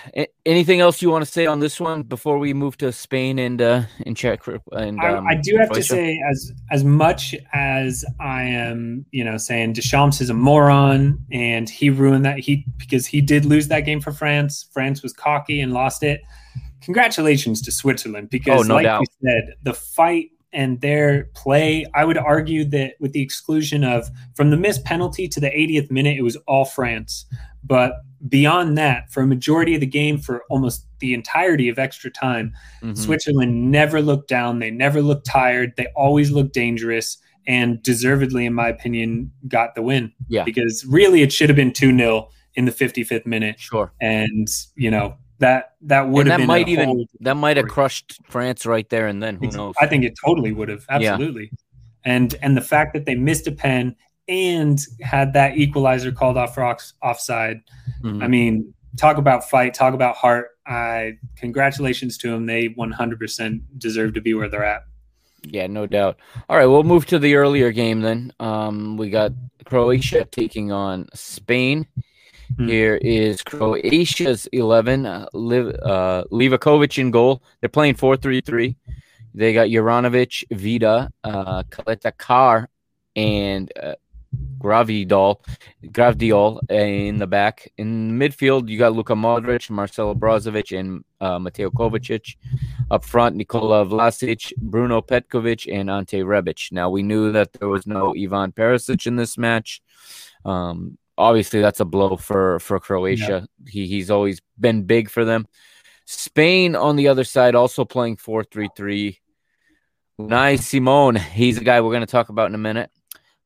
Anything else you want to say on this one before we move to Spain and uh, and Czech? And um, I, I do have to say, as as much as I am, you know, saying Deschamps is a moron and he ruined that he because he did lose that game for France. France was cocky and lost it. Congratulations to Switzerland because, Oh, no like doubt. you said, the fight and their play. I would argue that with the exclusion of from the missed penalty to the 80th minute, it was all France. But beyond that, for a majority of the game, for almost the entirety of extra time. Mhm. Switzerland never looked down. They never looked tired. They always looked dangerous and deservedly, in my opinion, got the win. Yeah. Because really, it should have been 2 0 in the 55th minute. Sure. And, you know, that that would And have that might even whole- that might have crushed France right there and then. Who knows? I think it totally would have. Yeah. Absolutely. And and the fact that they missed a pen and had that equalizer called off for off- offside. Mhm. I mean, talk about fight, talk about heart. I congratulations to them. They 100% deserve to be where they're at. Yeah, no doubt. All right, we'll move to the earlier game then. Um, we got Croatia taking on Spain. Hmm. Here is Croatia's 11. Uh, uh, in goal. They're playing 4 3 3. They got Juranovic, Vida, uh, Caleta-Car, and uh, Gravidol, Gravdiol in the back. In midfield, you got Luka Modric, Marcelo Brozovic, and uh, Mateo Kovacic. Up front, Nikola Vlasic, Bruno Petkovic, and Ante Rebic. Now, we knew that there was no Ivan Perisic in this match. Um, obviously, that's a blow for, for Croatia. He, he's always been big for them. Spain on the other side, also playing 4 3 3. Unai Simon, he's a guy we're going to talk about in a minute.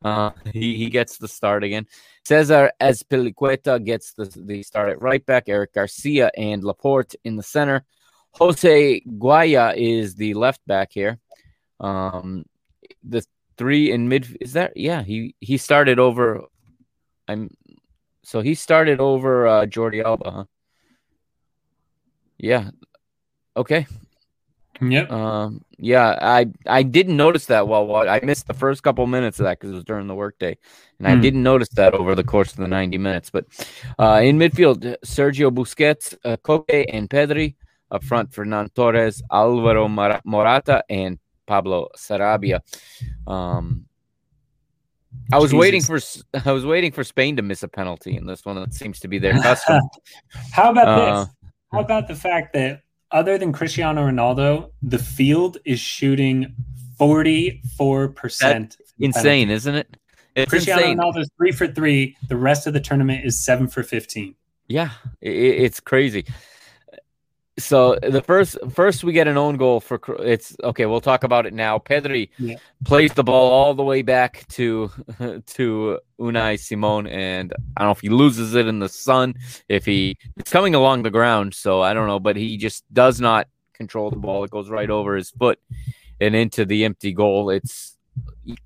Uh, he, he gets the start again. Cesar Azpilicueta gets the, the start at right back. Eric Garcia and Laporte in the center. Jose Gaya is the left back here. Um, the three in mid is that? Yeah, he he started over. I'm so he started over uh, Jordi Alba. Huh? Yeah. Okay. Yep. Um, yeah, I I didn't notice that while I missed the first couple minutes of that because it was during the workday, and I Hmm. didn't notice that over the course of the ninety minutes. But uh, in midfield, Sergio Busquets, uh, Koke, and Pedri. Up front, Ferran Torres, Alvaro Morata, and Pablo Sarabia. Um, I was waiting for Jesus. I was waiting for Spain to miss a penalty in this one. That seems to be their custom. How about Uh, this? How about the fact that other than Cristiano Ronaldo, the field is shooting 44%. Insane, isn't it? It's Cristiano insane. Ronaldo's three for three. The rest of the tournament is seven for fifteen. Yeah, i it's crazy. So the first first we get an own goal for it's okay. We'll talk about it now. Pedri Yeah. plays the ball all the way back to to Unai Simon, and I don't know if he loses it in the sun, if he it's coming along the ground. So I don't know, but he just does not control the ball. It goes right over his foot and into the empty goal. It's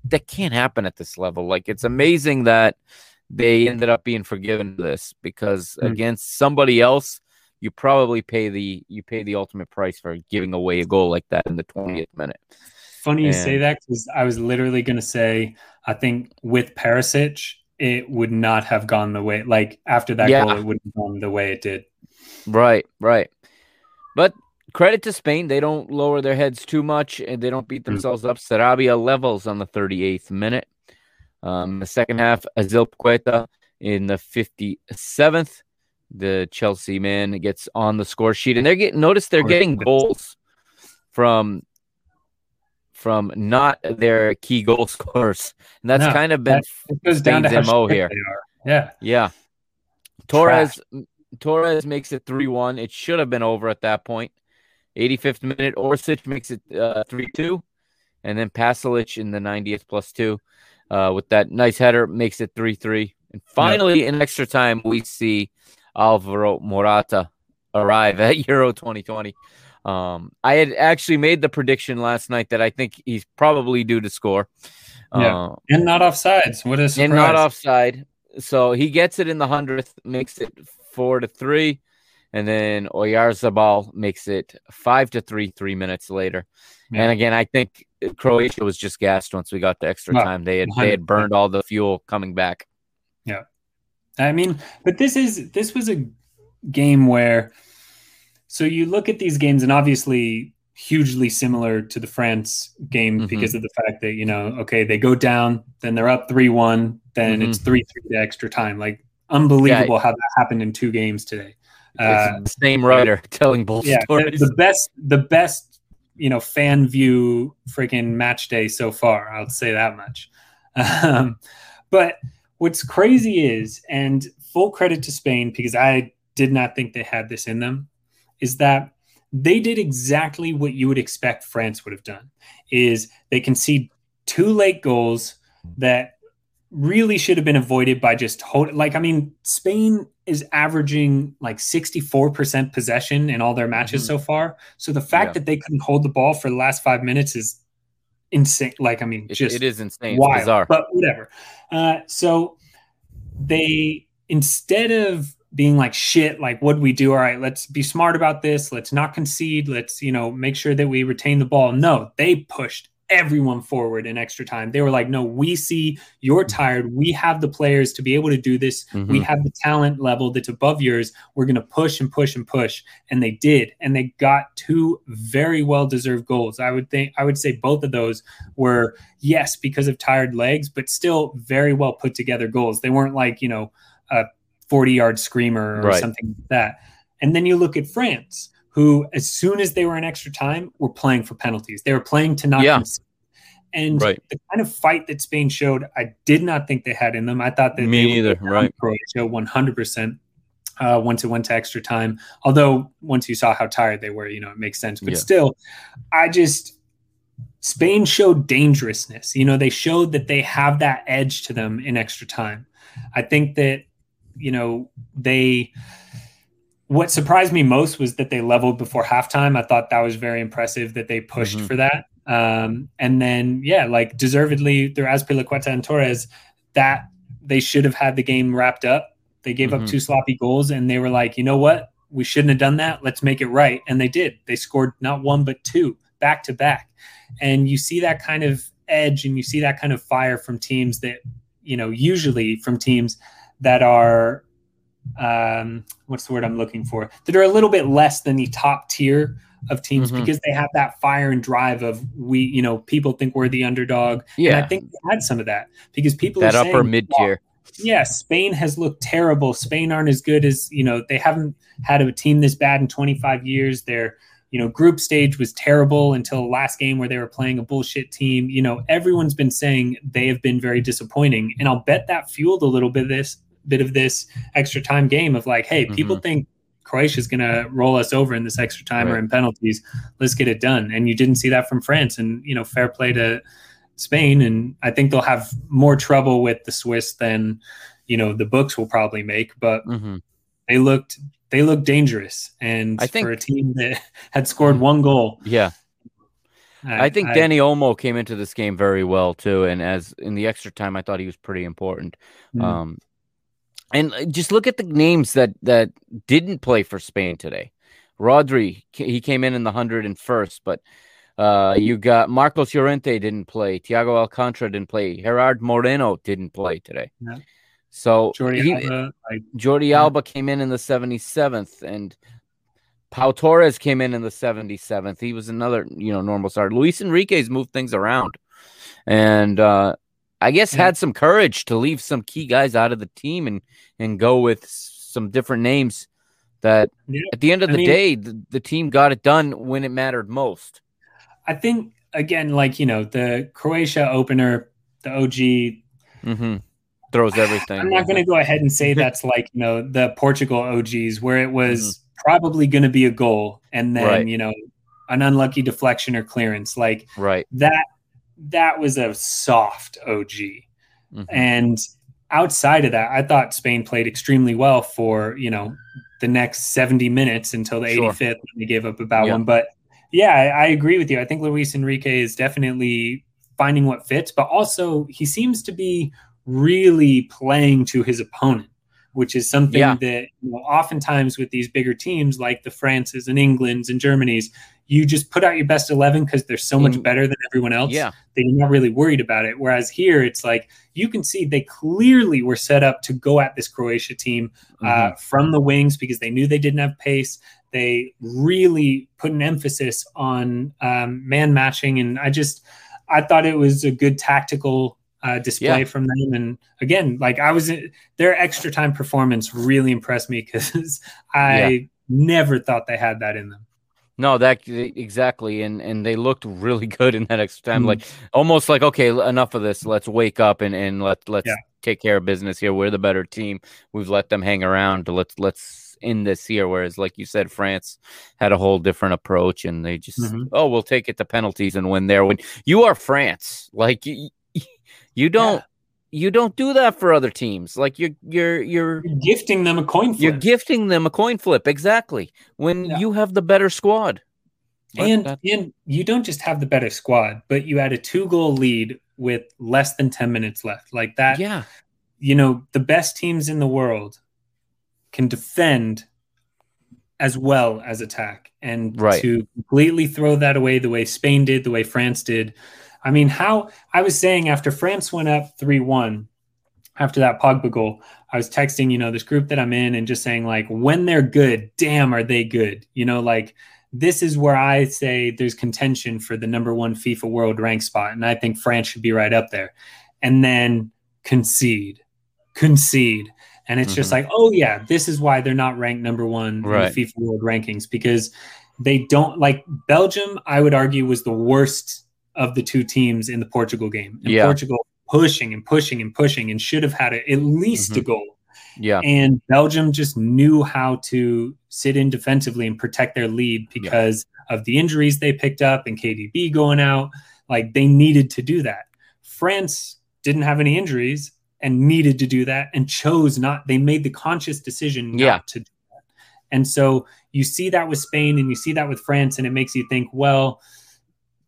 that can't happen at this level. Like it's amazing that they ended up being forgiven for this because Hmm. against somebody else you probably pay the you pay the ultimate price for giving away a goal like that in the 20th minute. Funny you say that because I was literally going to say I think with Perisic it would not have gone the way like after that Yeah. goal it wouldn't have gone the way it did. Right, right. But credit to Spain, they don't lower their heads too much and they don't beat Hmm. themselves up. Sarabia levels on the 38th minute. Um, the second half, Azpilicueta in the 57th. The Chelsea man gets on the score sheet, and they're getting notice they're getting goals from from not their key goal scorers, and that's No, kind of been goes down to MO here. Yeah. yeah. Torres Torres makes it 3-1. It should have been over at that point. 85th minute, Orsic makes it uh, 3-2. And then Pasalic in the 90th plus 2 uh, with that nice header makes it 3-3. And finally in extra time we see Alvaro Morata arrive at Euro 2020. Um, I had actually made the prediction last night that I think he's probably due to score. Yeah. Uh, And not offsides. What a surprise. and not offside. So he gets it in the hundredth, makes it four to three, and then Oyarzabal makes it five to three three minutes later. Yeah. And again, I think Croatia was just gassed once we got to extra time. They had they had burned all the fuel coming back. I mean, but this is this was a game where so you look at these games and obviously hugely similar to the France game Mhm. because of the fact that, you know, okay, they go down, then they're up 3-1, then Mhm. it's 3-3 to extra time. Like unbelievable how that happened in two games today. Uh, same writer telling both yeah, the, the best the best, you know, fan view freaking match day so far, I'll say that much. Um, but what's crazy is, and full credit to Spain because I did not think they had this in them, is that they did exactly what you would expect France would have done. Is they concede two late goals that really should have been avoided by just hold like I mean Spain is averaging like 64% possession in all their matches Mhm. so far. So the fact Yeah. that they couldn't hold the ball for the last 5 minutes is insane like I mean It- just it is insane. Wild, bizarre. but whatever. Uh, so they instead of being like shit, like what do we do? All right, let's be smart about this. Let's not concede. Let's you know make sure that we retain the ball. No, they pushed everyone forward in extra time. They were like, no, we see you're tired. We have the players to be able to do this. We Mhm. have the talent level that's above yours. We're going to push and push and push. And they did. And they got two very well deserved goals. I would think, I would say both of those were, yes, because of tired legs, but still very well put together goals. They weren't like, you know, a 40 yard screamer or Right. something like that. And then you look at France, who, as soon as they were in extra time, were playing for penalties. They were playing to not Yeah. concede. And Right. the kind of fight that Spain showed, I did not think they had in them. I thought that Me they go right. Croatia 100% uh, once it went to extra time. Although once you saw how tired they were, you know, it makes sense. But Yeah. still, I just Spain showed dangerousness. You know, they showed that they have that edge to them in extra time. I think that you know they. What surprised me most was that they leveled before halftime. I thought that was very impressive that they pushed Mhm. for that. Um, and then, yeah, like deservedly through Azpilicueta and Torres, that they should have had the game wrapped up. They gave Mhm. up two sloppy goals, and they were like, you know what? We shouldn't have done that. Let's make it right. And they did. They scored not one, but two back to back. And you see that kind of edge and you see that kind of fire from teams that, you know, usually from teams that are, um, what's the word I'm looking for? That are a little bit less than the top tier of teams Mhm. because they have that fire and drive of we, you know, people think we're the underdog. And Yeah. I think they had some of that because people that upper mid "Well, tier. yeah, Spain has looked terrible. Spain aren't as good as, you know, they haven't had a team this bad in 25 years. They're you know, group stage was terrible until last game where they were playing a bullshit team. You know, everyone's been saying they have been very disappointing, and I'll bet that fueled a little bit of this bit of this extra time game of like, hey, people mm-hmm. think Croatia's going to roll us over in this extra time right. or in penalties. Let's get it done. And you didn't see that from France, and you know, fair play to Spain. And I think they'll have more trouble with the Swiss than you know the books will probably make. But mm-hmm. they looked they looked dangerous, and I think, for a team that had scored one goal, yeah. I, I think I, Dani Olmo came into this game very well too, and as in the extra time, I thought he was pretty important. Mm-hmm. Um, and uh, just look at the names that that didn't play for Spain today. Rodri, he came in in the hundred and first, but uh, you got Marcos Llorente didn't play. Thiago Alcantara didn't play. Gerard Moreno didn't play today. Yeah. So Jordi he, Alba, I, Jordi yeah. Alba came in in the 77th, and Pau Torres came in in the 77th. He was another, you know, normal starter. Luis Enrique's moved things around, and uh, I guess yeah. had some courage to leave some key guys out of the team and and go with some different names. That yeah. at the end of the I mean, day, the, the team got it done when it mattered most. I think again, like you know, the Croatia opener, the OG. Mm-hmm throws everything. I'm not going to go ahead and say that's like you know the Portugal OGs where it was mm-hmm. probably going to be a goal and then right. you know an unlucky deflection or clearance like right that that was a soft OG mm-hmm. and outside of that I thought Spain played extremely well for you know the next 70 minutes until the sure. 85th when they gave up about yep. one but yeah I, I agree with you I think Luis Enrique is definitely finding what fits but also he seems to be really playing to his opponent, which is something yeah. that you know, oftentimes with these bigger teams like the Frances and Englands and Germanys, you just put out your best 11 because they're so much better than everyone else yeah. that you're not really worried about it. Whereas here, it's like you can see they clearly were set up to go at this Croatia team uh, mm-hmm. from the wings because they knew they didn't have pace. They really put an emphasis on um, man matching. And I just, I thought it was a good tactical uh, display yeah. from them. And again, like I was, their extra time performance really impressed me because I yeah. never thought they had that in them. No, that exactly, and and they looked really good in that extra time. Mm-hmm. Like almost like okay, enough of this. Let's wake up and and let let's yeah. take care of business here. We're the better team. We've let them hang around. Let's let's end this here. Whereas, like you said, France had a whole different approach, and they just mm-hmm. oh, we'll take it to penalties and win there. When you are France, like you you don't yeah. You don't do that for other teams. Like you're you're you're, you're gifting them a coin flip. You're gifting them a coin flip exactly when yeah. you have the better squad. and and you don't just have the better squad, but you had a two goal lead with less than 10 minutes left. Like that. Yeah. You know, the best teams in the world can defend as well as attack. And right. to completely throw that away the way Spain did, the way France did, I mean, how I was saying after France went up 3 1 after that Pogba goal, I was texting, you know, this group that I'm in and just saying, like, when they're good, damn, are they good? You know, like, this is where I say there's contention for the number one FIFA world rank spot. And I think France should be right up there. And then concede, concede. And it's mm-hmm. just like, oh, yeah, this is why they're not ranked number one right. in the FIFA world rankings because they don't like Belgium, I would argue, was the worst of the two teams in the Portugal game. And yeah. Portugal pushing and pushing and pushing and should have had a, at least mm-hmm. a goal. Yeah. And Belgium just knew how to sit in defensively and protect their lead because yeah. of the injuries they picked up and KDB going out. Like they needed to do that. France didn't have any injuries and needed to do that and chose not. They made the conscious decision not yeah. to do that. And so you see that with Spain and you see that with France, and it makes you think, well,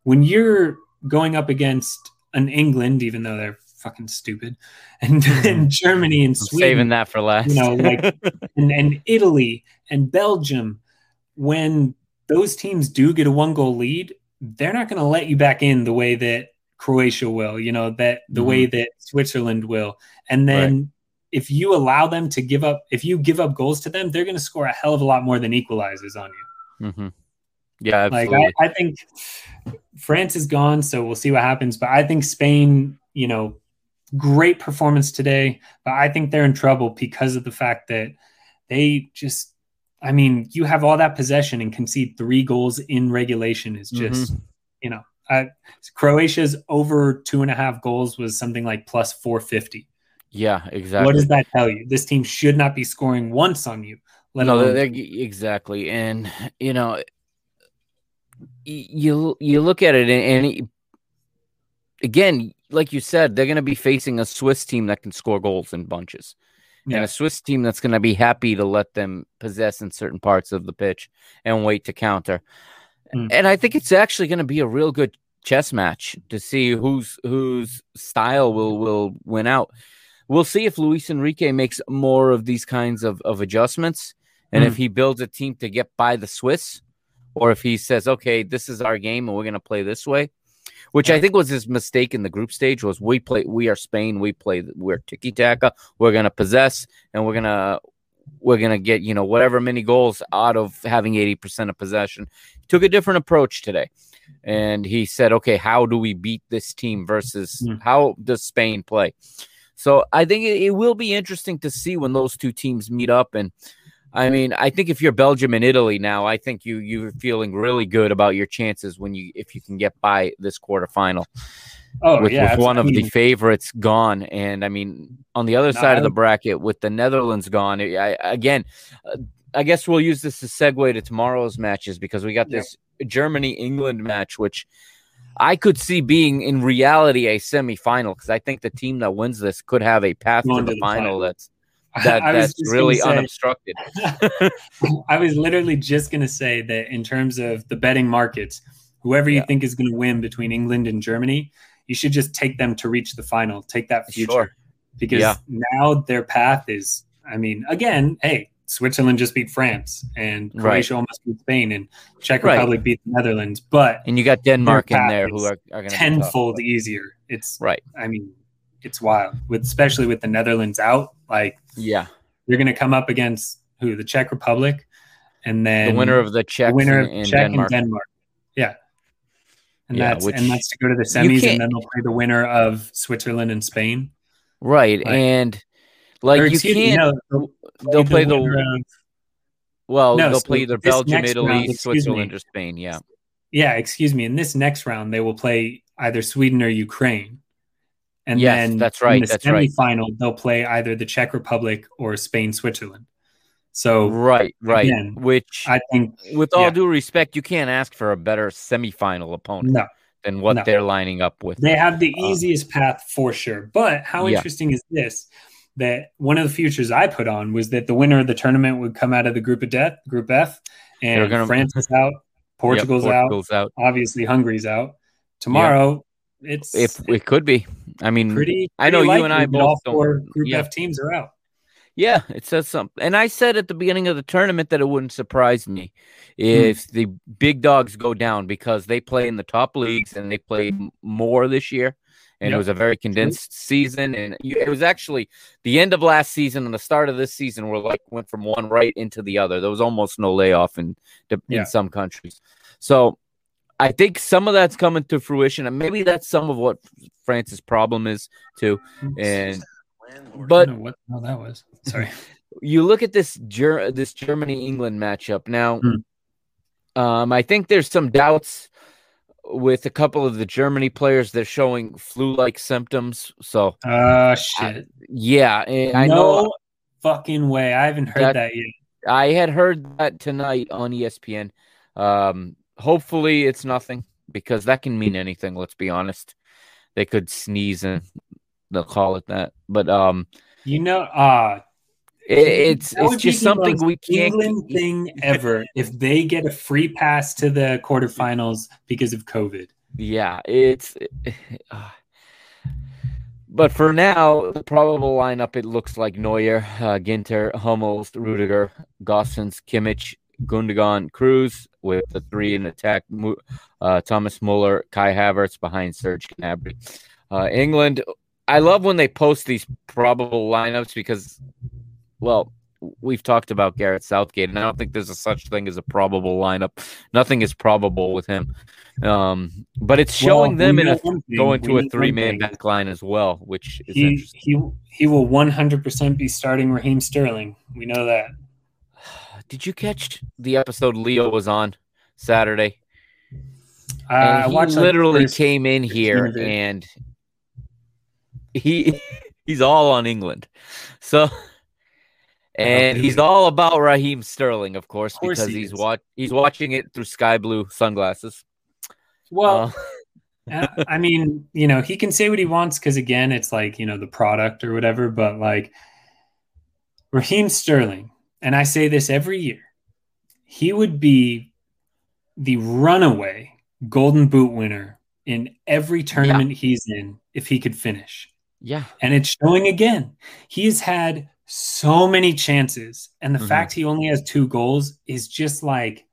when you're going up against an England, even though they're fucking stupid, and, and mm-hmm. Germany and Sweden, saving that for last, you know, like and, and Italy and Belgium, when those teams do get a one goal lead, they're not going to let you back in the way that Croatia will, you know, that the mm-hmm. way that Switzerland will. And then right. if you allow them to give up, if you give up goals to them, they're going to score a hell of a lot more than equalizes on you. Mm-hmm. Yeah, absolutely. like I, I, think France is gone, so we'll see what happens. But I think Spain, you know, great performance today, but I think they're in trouble because of the fact that they just I mean, you have all that possession and concede three goals in regulation is just, mm-hmm. you know, uh, Croatia's over two and a half goals was something like plus 450. Yeah, exactly. What does that tell you? This team should not be scoring once on you. no, they're, exactly. And, you know, you you look at it and, and again, like you said, they're going to be facing a Swiss team that can score goals in bunches. Yeah. And a Swiss team that's going to be happy to let them possess in certain parts of the pitch and wait to counter. Mm. And I think it's actually going to be a real good chess match to see whose whose style will will win out. We'll see if Luis Enrique makes more of these kinds of, of adjustments and mm. if he builds a team to get by the Swiss or if he says, okay, this is our game and we're going to play this way which I think was his mistake in the group stage was we play we are Spain, we play we're tiki taka, we're gonna possess and we're gonna we're gonna get, you know, whatever many goals out of having 80% of possession. He took a different approach today. And he said, okay, how do we beat this team versus mm. how does Spain play? So I think it, it will be interesting to see when those two teams meet up and I mean, I think if you're Belgium and Italy now, I think you you're feeling really good about your chances when you if you can get by this quarterfinal. Oh with, yeah, with one of the favorites gone, and I mean on the other no, side of the bracket with the Netherlands gone. I, again, uh, I guess we'll use this to segue to tomorrow's matches because we got this Germany England match, which I could see being in reality a semifinal because I think the team that wins this could have a path to the, the final, final that's that that's really say, unobstructed. I was literally just going to say that in terms of the betting markets, whoever you yeah. think is going to win between England and Germany, you should just take them to reach the final. Take that future sure. because yeah. now their path is. I mean, again, hey, Switzerland just beat France, and Croatia right. almost beat Spain, and Czech Republic right. beat the Netherlands. But and you got Denmark in there, who are, are tenfold easier. It's right. I mean, it's wild with especially with the Netherlands out. Like, yeah, you're going to come up against who the Czech Republic, and then the winner of the Czech, winner of Czech Denmark. and Denmark. Yeah, and yeah, that's and that's to go to the semis, and then they'll play the winner of Switzerland and Spain. Right, and like you can't. Me, no, they'll, they'll, play the. the well, no, they'll so play either Belgium, Italy, round, Switzerland, me. or Spain. Yeah. Yeah, excuse me. In this next round, they will play either Sweden or Ukraine. And yes, then that's right. In the that's semifinal, right. they'll play either the Czech Republic or Spain, Switzerland. So right, right. Again, Which I think, with all yeah. due respect, you can't ask for a better semifinal opponent no, than what no. they're lining up with. They have the um, easiest path for sure. But how yeah. interesting is this? That one of the futures I put on was that the winner of the tournament would come out of the group of death, Group F, and gonna... France is out, Portugal's, yep, Portugal's out, out, obviously Hungary's out. Tomorrow, it's if it could be. I mean, pretty. I know you and I both. All four Group yeah. F teams are out. Yeah, it says something. And I said at the beginning of the tournament that it wouldn't surprise me if mm. the big dogs go down because they play in the top leagues and they play more this year. And yep. it was a very condensed season. And it was actually the end of last season and the start of this season were like went from one right into the other. There was almost no layoff in in yeah. some countries. So I think some of that's coming to fruition, and maybe that's some of what France's problem is too. And but what no, that was sorry. You look at this Ger- this Germany England matchup now. Hmm. Um, I think there's some doubts with a couple of the Germany players. They're showing flu-like symptoms. So, uh, shit. I, yeah, I no know. Fucking way! I haven't heard that, that yet. I had heard that tonight on ESPN. Um, hopefully it's nothing because that can mean anything. Let's be honest. They could sneeze and they'll call it that. But um, you know, uh it, it's it's just something we can't England thing ever if they get a free pass to the quarterfinals because of COVID. Yeah, it's. Uh, but for now, the probable lineup it looks like Neuer, uh, Ginter, Hummels, Rudiger, Gosens, Kimmich, Gundogan, Kroos, with the three in attack. Uh, Thomas Muller, Kai Havertz behind Serge Gnabry. Uh, England, I love when they post these probable lineups because, well, we've talked about Gareth Southgate, and I don't think there's a such thing as a probable lineup. Nothing is probable with him. Um, but it's showing well, them in a, going to a three man back line as well, which is he, He, he will 100% be starting Raheem Sterling. We know that. Did you catch the episode Leo was on Saturday? Uh, I watched literally came in here and he he's all on England. So and he's all about Raheem Sterling, of course, Of course because he he's watch he's watching it through sky blue sunglasses. Well, Uh, Uh, I mean, you know, he can say what he wants because again, it's like you know the product or whatever. But like Raheem Sterling, and I say this every year, he would be the runaway Golden Boot winner in every tournament he's in if he could finish. yeah. And it's showing again. He has had so many chances, and the Mhm. fact he only has two goals is just like,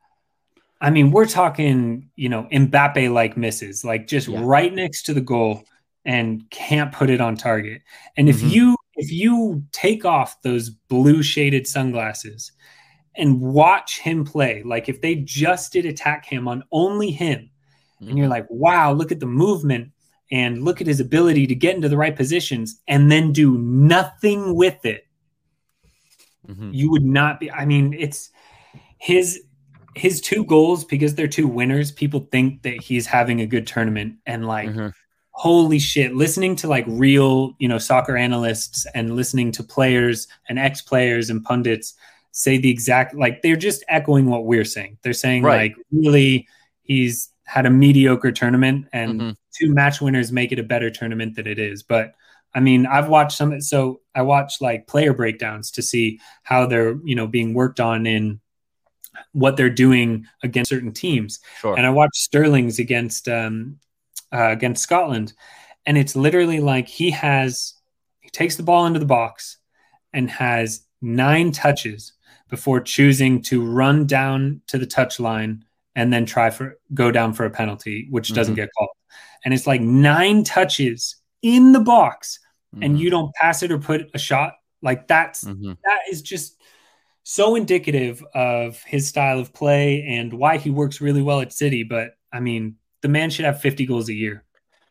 I mean, we're talking, you know, Mbappe like misses, like just Yeah. right next to the goal and can't put it on target. And if Mhm. you if you take off those blue shaded sunglasses and watch him play, like if they just did attack him on only him, and you're like, wow, look at the movement and look at his ability to get into the right positions and then do nothing with it. Mhm. You would not be. I mean, it's his his two goals because they're two winners. People think that he's having a good tournament, and like, Mhm. Holy shit! Listening to like real, you know, soccer analysts and listening to players and ex players and pundits say the exact like they're just echoing what we're saying. They're saying Right. like, really, he's had a mediocre tournament and Mhm. two match winners make it a better tournament than it is. But I mean, I've watched some. So I watch like player breakdowns to see how they're you know being worked on in what they're doing against certain teams. Sure. And I watched Sterling's against um, uh, against Scotland, and it's literally like he has he takes the ball into the box and has nine touches before choosing to run down to the touch line and then try for go down for a penalty, which doesn't Mhm. get called. And it's like nine touches in the box, and Mhm. you don't pass it or put a shot. Like that's Mhm. that is just so indicative of his style of play and why he works really well at City. But I mean, the man should have 50 goals a year.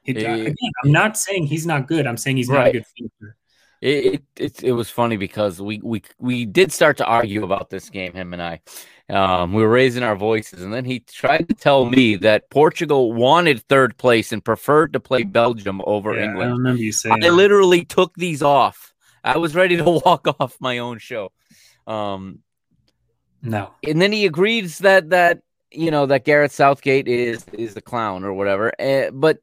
It, Yeah. again, I'm not saying he's not good. I'm saying he's not a good finisher. It, it it it was funny because we we we did start to argue about this game, him and I. Um, we were raising our voices, and then he tried to tell me that Portugal wanted third place and preferred to play Belgium over Yeah, I England. remember you saying. I that. literally took these off. I was ready to walk off my own show. Um, no. and then he agrees that that you know that Gareth Southgate is is a clown or whatever. Uh, but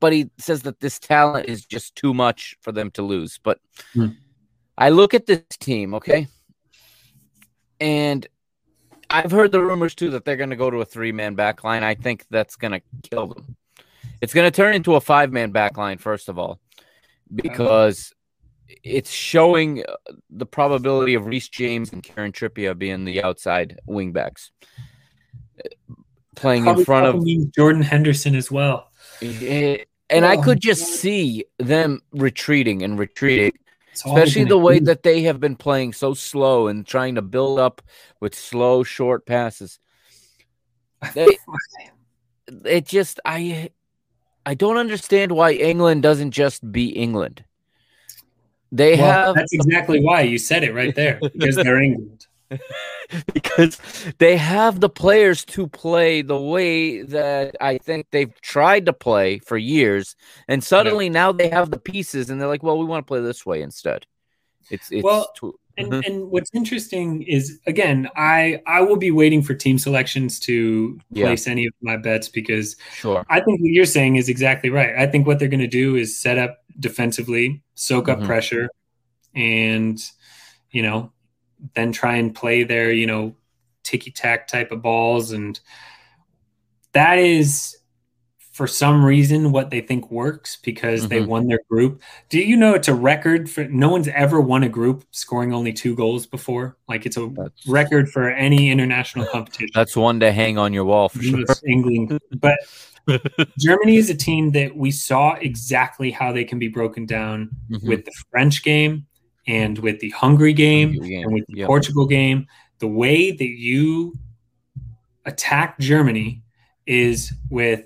but he says that this talent is just too much for them to lose. But Hmm. I look at this team, okay, and I've heard the rumors too that they're going to go to a three man back line. I think that's going to kill them. It's going to turn into a five man back line first of all, because it's showing uh, the probability of Reece James and Kieran Trippier being the outside wingbacks, playing in front of Jordan Henderson as well. Eh, and I Oh, could just God. see them retreating and retreating, especially the way do. that they have been playing so slow and trying to build up with slow, short passes. They- It just I I don't understand why England doesn't just be England. They Well, have that's exactly why you said it right there because they're England. because they have the players to play the way that I think they've tried to play for years, and suddenly now they have the pieces, and they're like, "Well, we want to play this way instead." It's it's Well, too- And, Mhm. and what's interesting is again, I I will be waiting for team selections to Yeah. place any of my bets because sure, I think what you're saying is exactly right. I think what they're going to do is set up defensively, soak up Mhm. pressure, and you know, then try and play their you know ticky tack type of balls, and that is for some reason what they think works because they Mhm. won their group. Do you know it's a record for no one's ever won a group scoring only two goals before? Like it's a that's record for any international competition. that's one to hang on your wall for sure. England. But Germany is a team that we saw exactly how they can be broken down Mhm. with the French game and with the Hungary game Hungary game, and with the yeah. Portugal game. The way that you attack Germany is with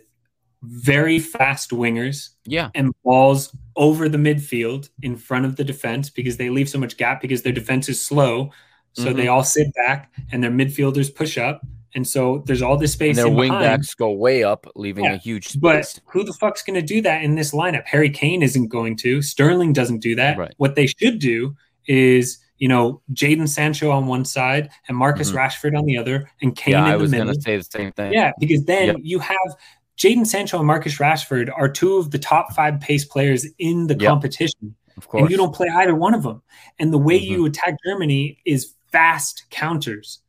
very fast wingers Yeah, and balls over the midfield in front of the defense because they leave so much gap because their defense is slow So Mhm. they all sit back and their midfielders push up. And so there's all this space And their in wing backs go way up, leaving Yeah, a huge space. But who the fuck's going to do that in this lineup? Harry Kane isn't going to. Sterling doesn't do that. Right. What they should do is, you know, Jaden Sancho on one side and Marcus Mhm. Rashford on the other, and Kane yeah, in I the was middle. going to say the same thing. Yeah, because then Yep. you have Jaden Sancho and Marcus Rashford are two of the top five pace players in the Yep. competition, of course. and you don't play either one of them. And the way Mhm. you attack Germany is fast counters,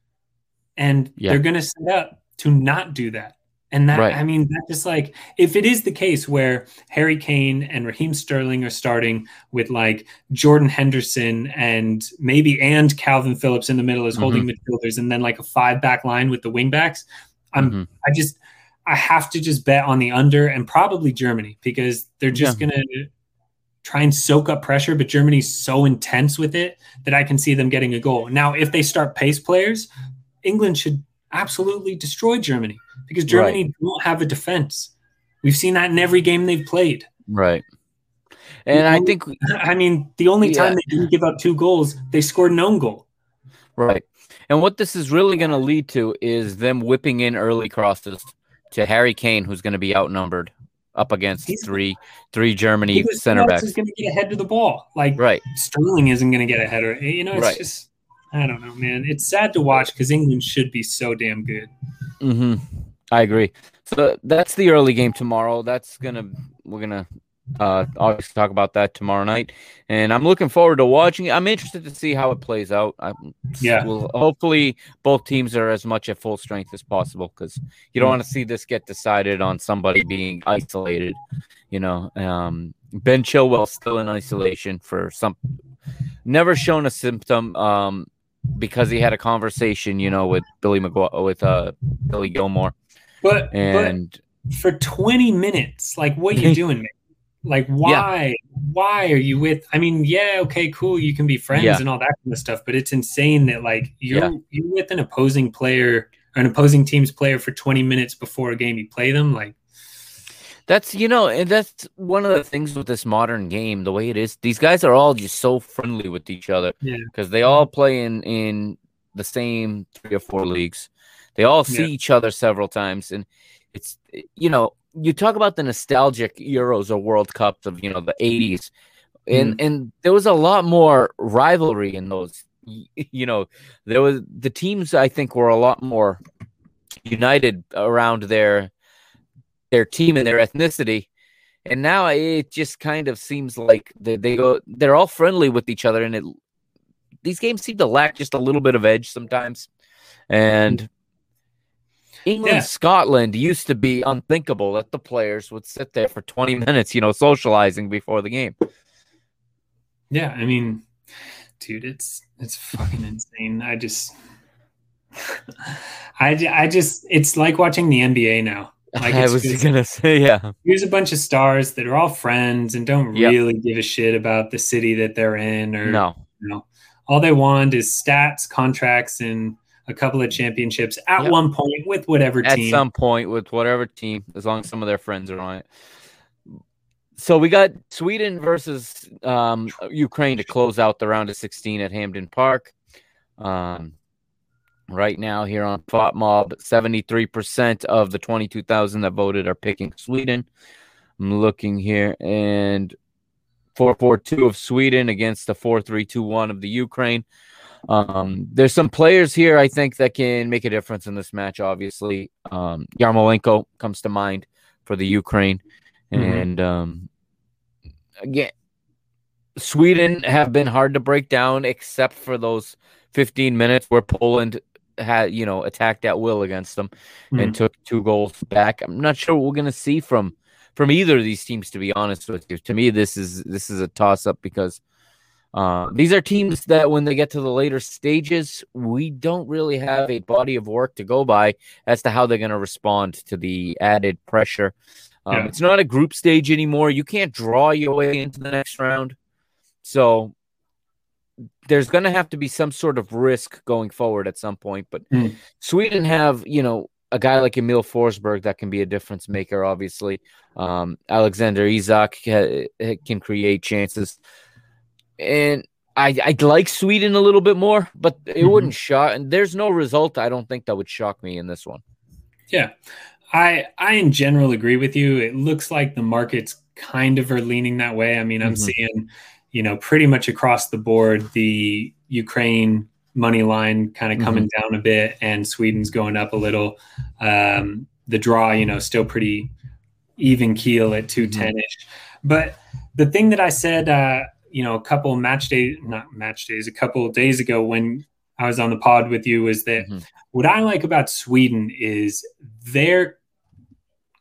and Yeah. they're going to set up to not do that. And that, Right. I mean, that just like if it is the case where Harry Kane and Raheem Sterling are starting with like Jordan Henderson and maybe and Calvin Phillips in the middle as holding midfielders, and then like a five back line with the wing backs, I'm Mhm. I just I have to just bet on the under and probably Germany because they're just gonna try and soak up pressure, but Germany's so intense with it that I can see them getting a goal. Now, if they start pace players, England should absolutely destroy Germany because Germany don't have a defense. We've seen that in every game they've played. Right. And I think I mean, the only time they didn't give up two goals, they scored an own goal. Right. And what this is really going to lead to is them whipping in early crosses to Harry Kane, who's going to be outnumbered up against He's- three three Germany center backs. is going to get ahead to the ball? Like Right. Sterling isn't going to get a header. You know, it's Right. just I don't know, man. It's sad to watch because England should be so damn good. hmm I agree. So that's the early game tomorrow. That's gonna we're gonna uh obviously talk about that tomorrow night, and I'm looking forward to watching it. I'm interested to see how it plays out. I, Yeah. Well, hopefully both teams are as much at full strength as possible because you don't Mm. want to see this get decided on somebody being isolated. You know, um, Ben Chilwell still in isolation for some, never shown a symptom. Um, because he had a conversation, you know, with Billy McGuire, with uh Billy Gilmour, But and but for 20 minutes, like what you doing, man? Like why why are you with I mean, yeah, okay, cool, you can be friends Yeah. and all that kind of stuff, but it's insane that like you're Yeah. you're with an opposing player or an opposing team's player for 20 minutes before a game you play them like that's you know, and that's one of the things with this modern game, the way it is. These guys are all just so friendly with each other, Yeah. because they all play in in the same three or four leagues. They all see Yeah. each other several times, and it's you know, you talk about the nostalgic Euros or World Cups of you know the '80s, and mm. and there was a lot more rivalry in those. You know, there was the teams I think were a lot more united around their their team and their ethnicity. And now it just kind of seems like they, they go they're all friendly with each other and it these games seem to lack just a little bit of edge sometimes. And England Yeah. Scotland used to be unthinkable that the players would sit there for 20 minutes, you know, socializing before the game. yeah, I mean, dude, it's it's fucking insane. I just I, I just it's like watching the NBA now. Like I was just- gonna say, yeah, here's a bunch of stars that are all friends and don't Yep. really give a shit about the city that they're in or no, you know all they want is stats contracts and a couple of championships at Yep. one point with whatever at team some point with whatever team, as long as some of their friends are on it. So we got Sweden versus um, Ukraine to close out the round of 16 at Hampden Park. Um, right now, here on FotMob, 73% of the 22,000 that voted are picking Sweden. I'm looking here, and 442 of Sweden against the 4321 of the Ukraine. Um, there's some players here I think that can make a difference in this match. Obviously, um, Yarmolenko comes to mind for the Ukraine, Mhm. and um, again, Sweden have been hard to break down, except for those 15 minutes where Poland had you know attacked at will against them and Mhm. took two goals back. I'm not sure what we're gonna see from from either of these teams. To be honest with you, to me this is this is a toss up because uh, these are teams that when they get to the later stages, we don't really have a body of work to go by as to how they're going to respond to the added pressure. Um, Yeah. It's not a group stage anymore. You can't draw your way into the next round. So there's going to have to be some sort of risk going forward at some point. But Mm. Sweden have, you know, a guy like Emil Forsberg that can be a difference maker, obviously. Um, Alexander Isak ca- can create chances. And I I'd like Sweden a little bit more, but it Mhm. wouldn't shock. And there's no result I don't think that would shock me in this one. Yeah. I I in general agree with you. It looks like the markets kind of are leaning that way. I mean, I'm Mhm. seeing, you know, pretty much across the board the Ukraine money line kind of coming down a bit and Sweden's going up a little. Um, the draw, you know, still pretty even keel at 210 ish. But the thing that I said, uh, you know, a couple match days, not match days, a couple of days ago when I was on the pod with you was that Mhm. what I like about Sweden is their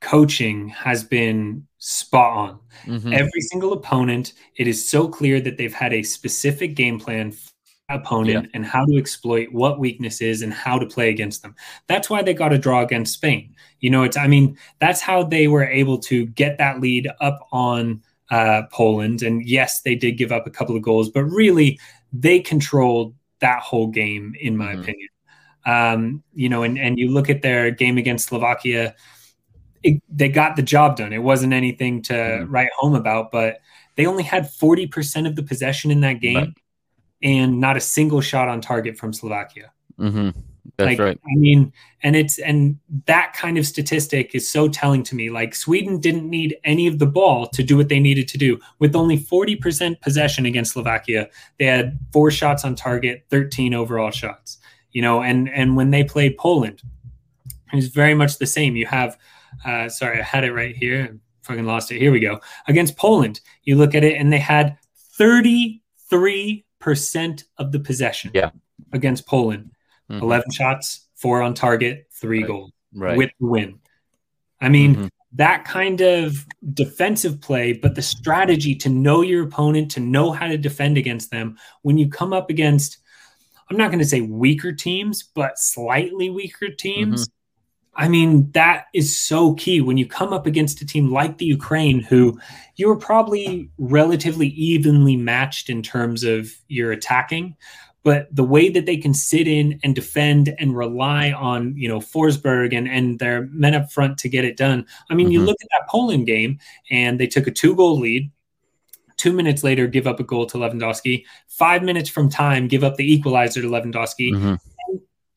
coaching has been spot on. Mhm. Every single opponent, it is so clear that they've had a specific game plan opponent and how to exploit what weaknesses and how to play against them. That's why they got a draw against Spain. You know, it's I mean, that's how they were able to get that lead up on uh, Poland. And yes, they did give up a couple of goals, but really they controlled that whole game, in my Mhm. opinion. Um, you know, and, and you look at their game against Slovakia, it, they got the job done. It wasn't anything to Mhm. write home about, but they only had 40% of the possession in that game Right. and not a single shot on target from Slovakia. Mhm. That's like, right. I mean, and it's and that kind of statistic is so telling to me. Like Sweden didn't need any of the ball to do what they needed to do. With only 40% possession against Slovakia, they had four shots on target, 13 overall shots. You know, and and when they played Poland, it was very much the same. You have uh sorry, I had it right here. I fucking lost it. Here we go. Against Poland, you look at it and they had 33% of the possession Yeah. against Poland. Mhm. 11 shots, four on target, three Right. goals Right. with the win. I mean, Mhm. that kind of defensive play, but the strategy to know your opponent, to know how to defend against them when you come up against, I'm not going to say weaker teams, but slightly weaker teams. I mean, that is so key when you come up against a team like the Ukraine, who you were probably relatively evenly matched in terms of your attacking. But the way that they can sit in and defend and rely on, you know, Forsberg and, and their men up front to get it done. I mean, you Mhm. look at that Poland game and they took a two goal lead. Two minutes later, give up a goal to Lewandowski. Five minutes from time, give up the equalizer to Lewandowski Mhm.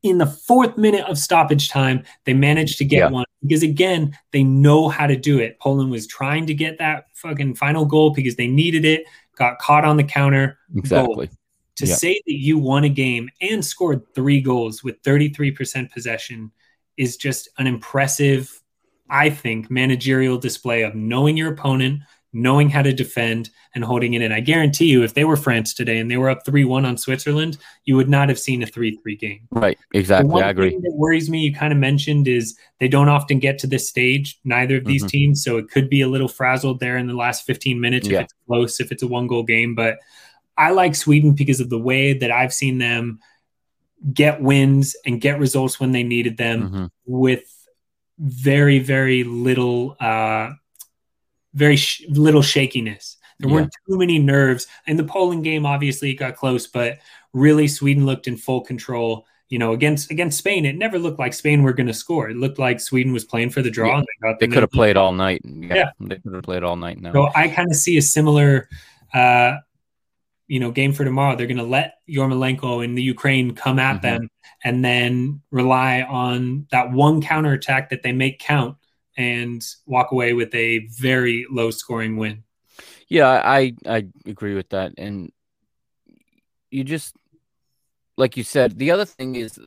In the fourth minute of stoppage time, they managed to get Yeah. one because again, they know how to do it. Poland was trying to get that fucking final goal because they needed it, got caught on the counter. Exactly. To Yeah. say that you won a game and scored three goals with 33% possession is just an impressive, I think, managerial display of knowing your opponent, knowing how to defend, and holding it in. I guarantee you, if they were France today and they were up 3 1 on Switzerland, you would not have seen a 3 3 game. Right. The Exactly. one I agree. thing that worries me, you kind of mentioned, is they don't often get to this stage, neither of these Mhm. teams. So it could be a little frazzled there in the last 15 minutes Yeah. if it's close, if it's a one goal game. But I like Sweden because of the way that I've seen them get wins and get results when they needed them Mhm. with very, very little, uh, very sh- little shakiness. There Yeah. weren't too many nerves. In the Poland game, obviously, it got close, but really, Sweden looked in full control. You know, against against Spain, it never looked like Spain were going to score. It looked like Sweden was playing for the draw. Yeah. And they got They could have played all night. Yeah. Yeah. They could have played all night now. So I kind of see a similar, uh, you know, game for tomorrow. They're going to let Yarmolenko and the Ukraine come at Mhm. them, and then rely on that one counterattack that they make count and walk away with a very low scoring win. Yeah, I I agree with that. And you just like you said, the other thing is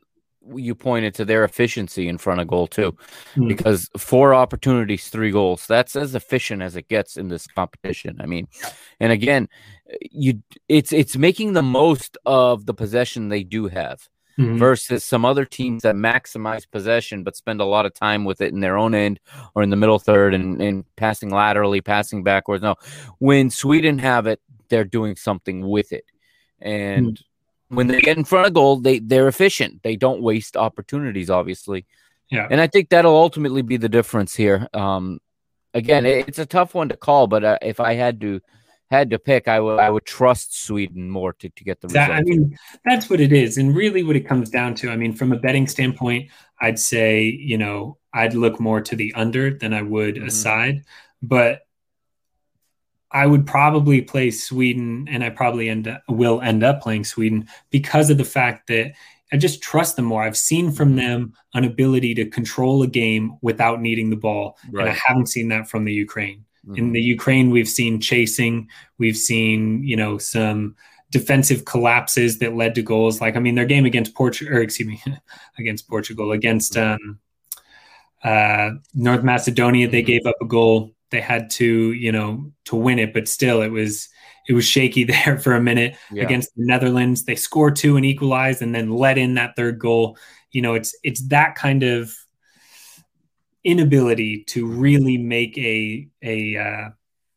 you pointed to their efficiency in front of goal too. Hmm. Because four opportunities, three goals. That's as efficient as it gets in this competition. I mean, and again, you it's it's making the most of the possession they do have Mhm. versus some other teams that maximize possession but spend a lot of time with it in their own end or in the middle third and, and passing laterally, passing backwards. No, when Sweden have it, they're doing something with it. And when they get in front of goal, they, they're efficient. They don't waste opportunities, obviously. Yeah. And I think that'll ultimately be the difference here. Um, again, it, it's a tough one to call, but uh, if I had to had to pick, I would I would trust Sweden more to, to get the result. I mean, that's what it is. And really, what it comes down to, I mean, from a betting standpoint, I'd say, you know, I'd look more to the under than I would a Mhm. side. But I would probably play Sweden, and I probably end up, will end up playing Sweden because of the fact that I just trust them more. I've seen from them an ability to control a game without needing the ball, right. and I haven't seen that from the Ukraine. Mm-hmm. In the Ukraine, we've seen chasing, we've seen you know some defensive collapses that led to goals. Like I mean, their game against Portugal, or excuse me, against Portugal, against mm-hmm. um, uh, North Macedonia, they mm-hmm. gave up a goal. They had to you know to win it, but still, it was it was shaky there for a minute yeah. against the Netherlands. They score two and equalize, and then let in that third goal. You know, it's it's that kind of inability to really make a a uh,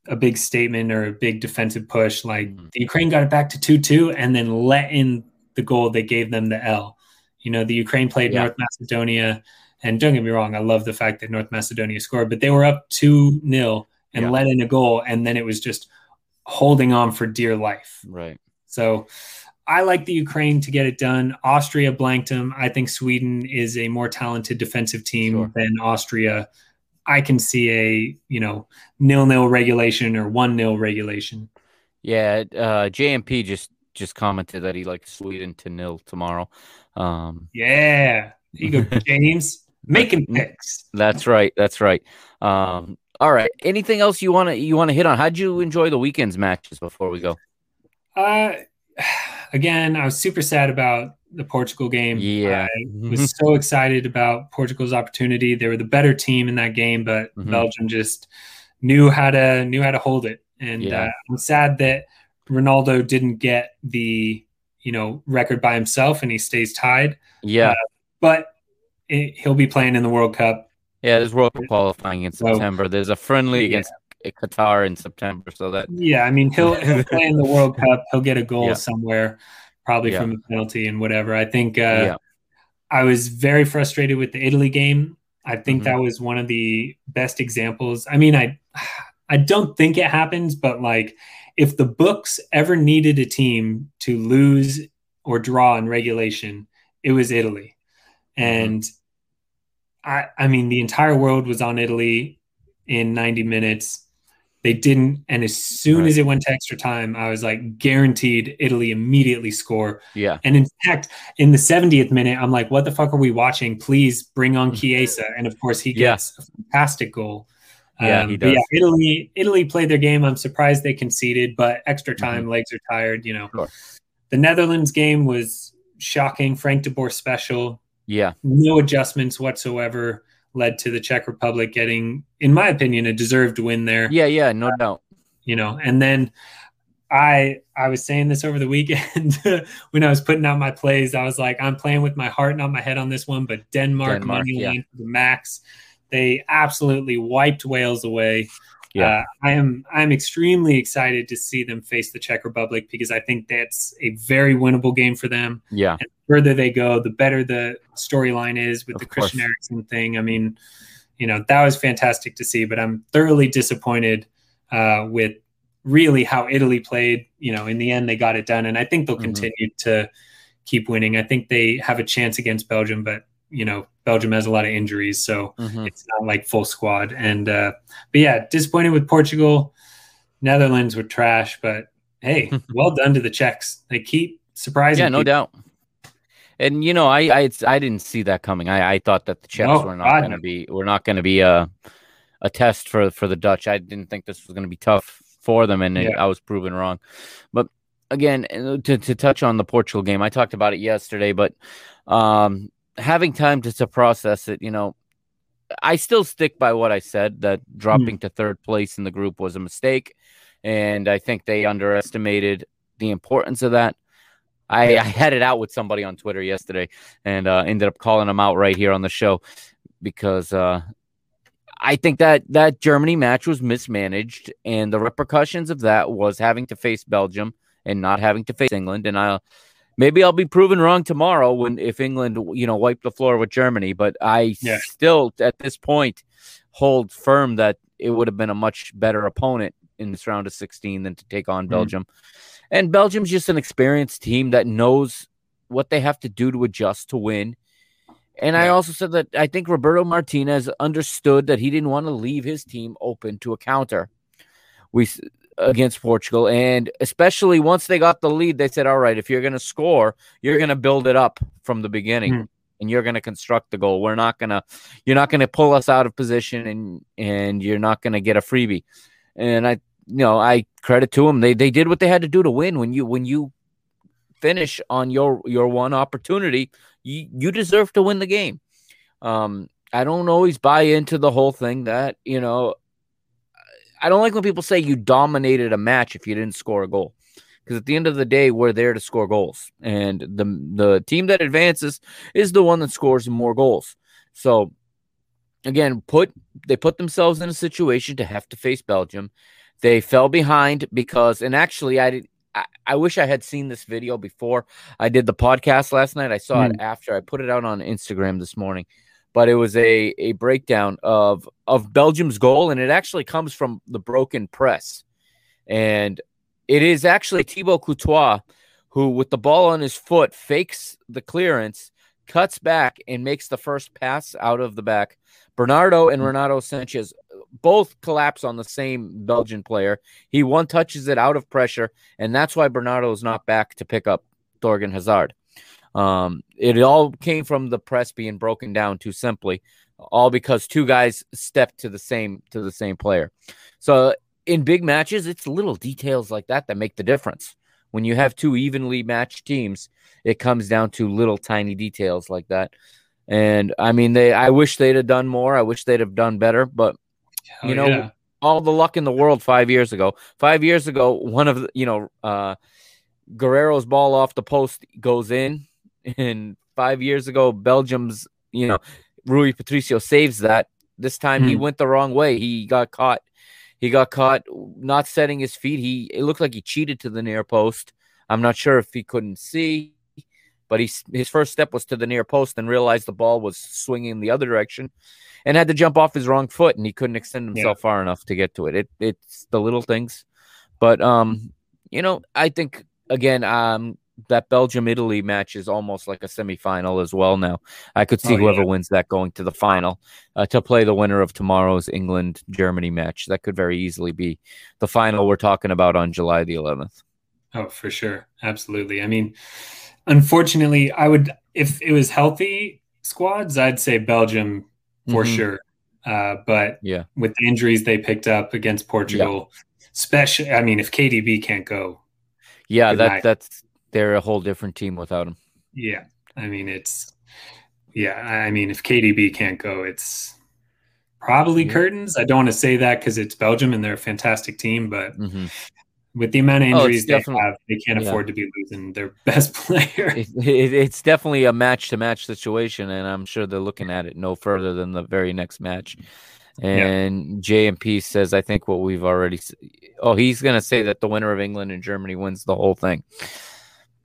a big statement or a big defensive push. Like mm-hmm. the Ukraine got it back to two two, and then let in the goal that gave them the L. You know, the Ukraine played yeah. North Macedonia, and don't get me wrong, I love the fact that North Macedonia scored, but they were up two 0 and yeah. let in a goal, and then it was just holding on for dear life. Right. So I like the Ukraine to get it done. Austria blanked them. I think Sweden is a more talented defensive team sure. than Austria. I can see a, you know, nil nil regulation or one nil regulation. Yeah, uh, JMP just just commented that he likes Sweden to nil tomorrow. Um, yeah, you go, James, making picks. That's right. That's right. Um, all right. Anything else you want to you want to hit on? How'd you enjoy the weekend's matches before we go? Uh, again, I was super sad about the Portugal game. Yeah, I was so excited about Portugal's opportunity. They were the better team in that game, but mm-hmm. Belgium just knew how to knew how to hold it. And yeah. uh, I'm sad that Ronaldo didn't get the you know record by himself, and he stays tied. Yeah, uh, but it, he'll be playing in the World Cup. Yeah, there's World Cup qualifying in September. So, there's a friendly against Qatar in September, so that yeah, I mean he'll, he'll play in the World Cup. He'll get a goal yeah. somewhere, probably yeah. from a penalty and whatever. I think uh, I was very frustrated with the Italy game. I think mm-hmm. that was one of the best examples. I mean, I I don't think it happens, but like if the books ever needed a team to lose or draw in regulation, it was Italy. Mm-hmm. And I, I mean, the entire world was on Italy in 90 minutes. They didn't, and as soon right. as it went to extra time, I was like, guaranteed Italy immediately score. Yeah. And in fact, in the 70th minute, I'm like, what the fuck are we watching? Please bring on Chiesa. And of course, he gets yeah. a fantastic goal. Yeah, um, he does. yeah, Italy, Italy played their game. I'm surprised they conceded, but extra mm-hmm. time, mm-hmm. legs are tired. You know, sure. the Netherlands game was shocking. Frank de Boer special. Yeah. No adjustments whatsoever led to the Czech Republic getting, in my opinion, a deserved win there. Yeah, yeah, no uh, doubt. You know, and then I I was saying this over the weekend when I was putting out my plays. I was like, I'm playing with my heart, not my head on this one, but Denmark, Denmark money yeah. line for the max. They absolutely wiped Wales away. Yeah. Uh, I am I'm extremely excited to see them face the Czech Republic because I think that's a very winnable game for them. Yeah. And the further they go, the better the storyline is with of the Christian course. Eriksen thing. I mean, you know, that was fantastic to see, but I'm thoroughly disappointed uh, with really how Italy played. You know, in the end, they got it done, and I think they'll mm-hmm. continue to keep winning. I think they have a chance against Belgium, but you know Belgium has a lot of injuries, so mm-hmm. it's not like full squad. And uh, but yeah, disappointed with Portugal. Netherlands were trash, but hey, well done to the Czechs. They keep surprising. Yeah, no people. doubt. And you know, I I, I didn't see that coming. I, I thought that the Czechs oh, were not going to be were not going to be a a test for for the Dutch. I didn't think this was going to be tough for them, and yeah. I was proven wrong. But again, uh, to to touch on the Portugal game, I talked about it yesterday, but um, having time to, to process it, you know, I still stick by what I said that dropping mm. to third place in the group was a mistake. And I think they underestimated the importance of that. I, I had it out with somebody on Twitter yesterday and uh, ended up calling them out right here on the show because uh, I think that that Germany match was mismanaged, and the repercussions of that was having to face Belgium and not having to face England. And I maybe I'll be proven wrong tomorrow when if England, you know, wipe the floor with Germany. But I yeah. still, at this point, hold firm that it would have been a much better opponent in this round of 16 than to take on mm. Belgium. And Belgium's just an experienced team that knows what they have to do to adjust to win. And yeah. I also said that I think Roberto Martinez understood that he didn't want to leave his team open to a counter. We against Portugal. And especially once they got the lead, they said, all right, if you're going to score, you're going to build it up from the beginning. Mm. And you're going to construct the goal. We're not going to, you're not going to pull us out of position, and and you're not going to get a freebie. And I, you know, I credit to them. They they did what they had to do to win. When you when you finish on your your one opportunity, you you deserve to win the game. Um, I don't always buy into the whole thing that you know I don't like when people say you dominated a match if you didn't score a goal. Because at the end of the day, we're there to score goals. And the the team that advances is the one that scores more goals. So again, put they put themselves in a situation to have to face Belgium. They fell behind because and actually I did I, I wish I had seen this video before I did the podcast last night. I saw mm. it after I put it out on Instagram this morning but it was a a breakdown of of Belgium's goal, and it actually comes from the broken press, and it is actually Thibaut Courtois who, with the ball on his foot, fakes the clearance, cuts back, and makes the first pass out of the back. Bernardo and hmm. Renato Sanches both collapse on the same Belgian player. He one touches it out of pressure, and that's why Bernardo is not back to pick up Thorgan Hazard. Um, it all came from the press being broken down too simply, all because two guys stepped to the same to the same player. So in big matches, it's little details like that that make the difference. When you have two evenly matched teams, it comes down to little tiny details like that. And I mean, they I wish they'd have done more. I wish they'd have done better, but Hell you know, yeah. all the luck in the world five years ago. Five years ago, one of the, you know, uh Guerreiro's ball off the post goes in and five years ago, Belgium's, you know, Rui Patricio saves that. This time mm. he hmm. went the wrong way. He got caught. He got caught not setting his feet. He it looked like he cheated to the near post. I'm not sure if he couldn't see, but he his first step was to the near post and realized the ball was swinging the other direction, and had to jump off his wrong foot, and he couldn't extend himself yeah. far enough to get to it. It it's the little things, but um, you know, I think again, um, that Belgium Italy match is almost like a semifinal as well. Now I could see oh, whoever yeah. wins that going to the final uh, to play the winner of tomorrow's England Germany match. That could very easily be the final we're talking about on July the 11th. Oh, for sure, absolutely. I mean, unfortunately, I would if it was healthy squads, I'd say Belgium for mm-hmm. sure. Uh, but yeah, with the injuries they picked up against Portugal, yeah. especially, I mean, if KDB can't go, yeah, that night. that's they're a whole different team without him. Yeah, I mean it's yeah, I mean if KDB can't go, it's probably yeah. curtains. I don't want to say that because it's Belgium and they're a fantastic team, but mm-hmm. with the amount of oh, injuries oh, they have, they can't yeah. afford to be losing their best player. It, it, it's definitely a match to match situation, and I'm sure they're looking at it no further than the very next match. And yeah. JMP says, I think what we've already. Oh, he's going to say that the winner of England and Germany wins the whole thing.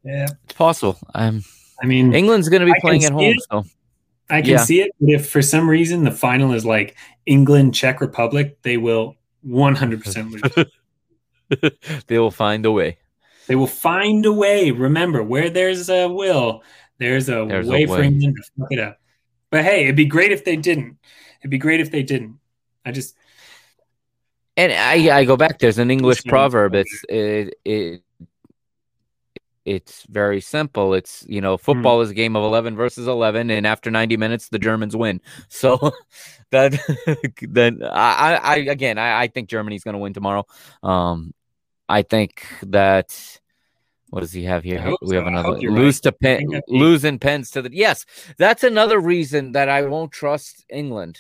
Yeah, it's possible. I'm. I mean, England's going to be I playing at home, it. so I can yeah. see it. But if for some reason the final is like England Czech Republic, they will 100 percent lose. they will find a way. They will find a way. Remember, where there's a will, there's a, there's way, a for England to fuck it up. But hey, it'd be great if they didn't. It'd be great if they didn't. I just and I I go back. There's an English proverb. It's it, it it's very simple. It's you know, hmm. football mm. is a game of eleven versus eleven, and after ninety minutes, the Germans win. So that then I, I again I, I think Germany's going to win tomorrow. Um, I think that what does he have here? We so. have another lose right. to pen, losing pens to the yes. That's another reason that I won't trust England.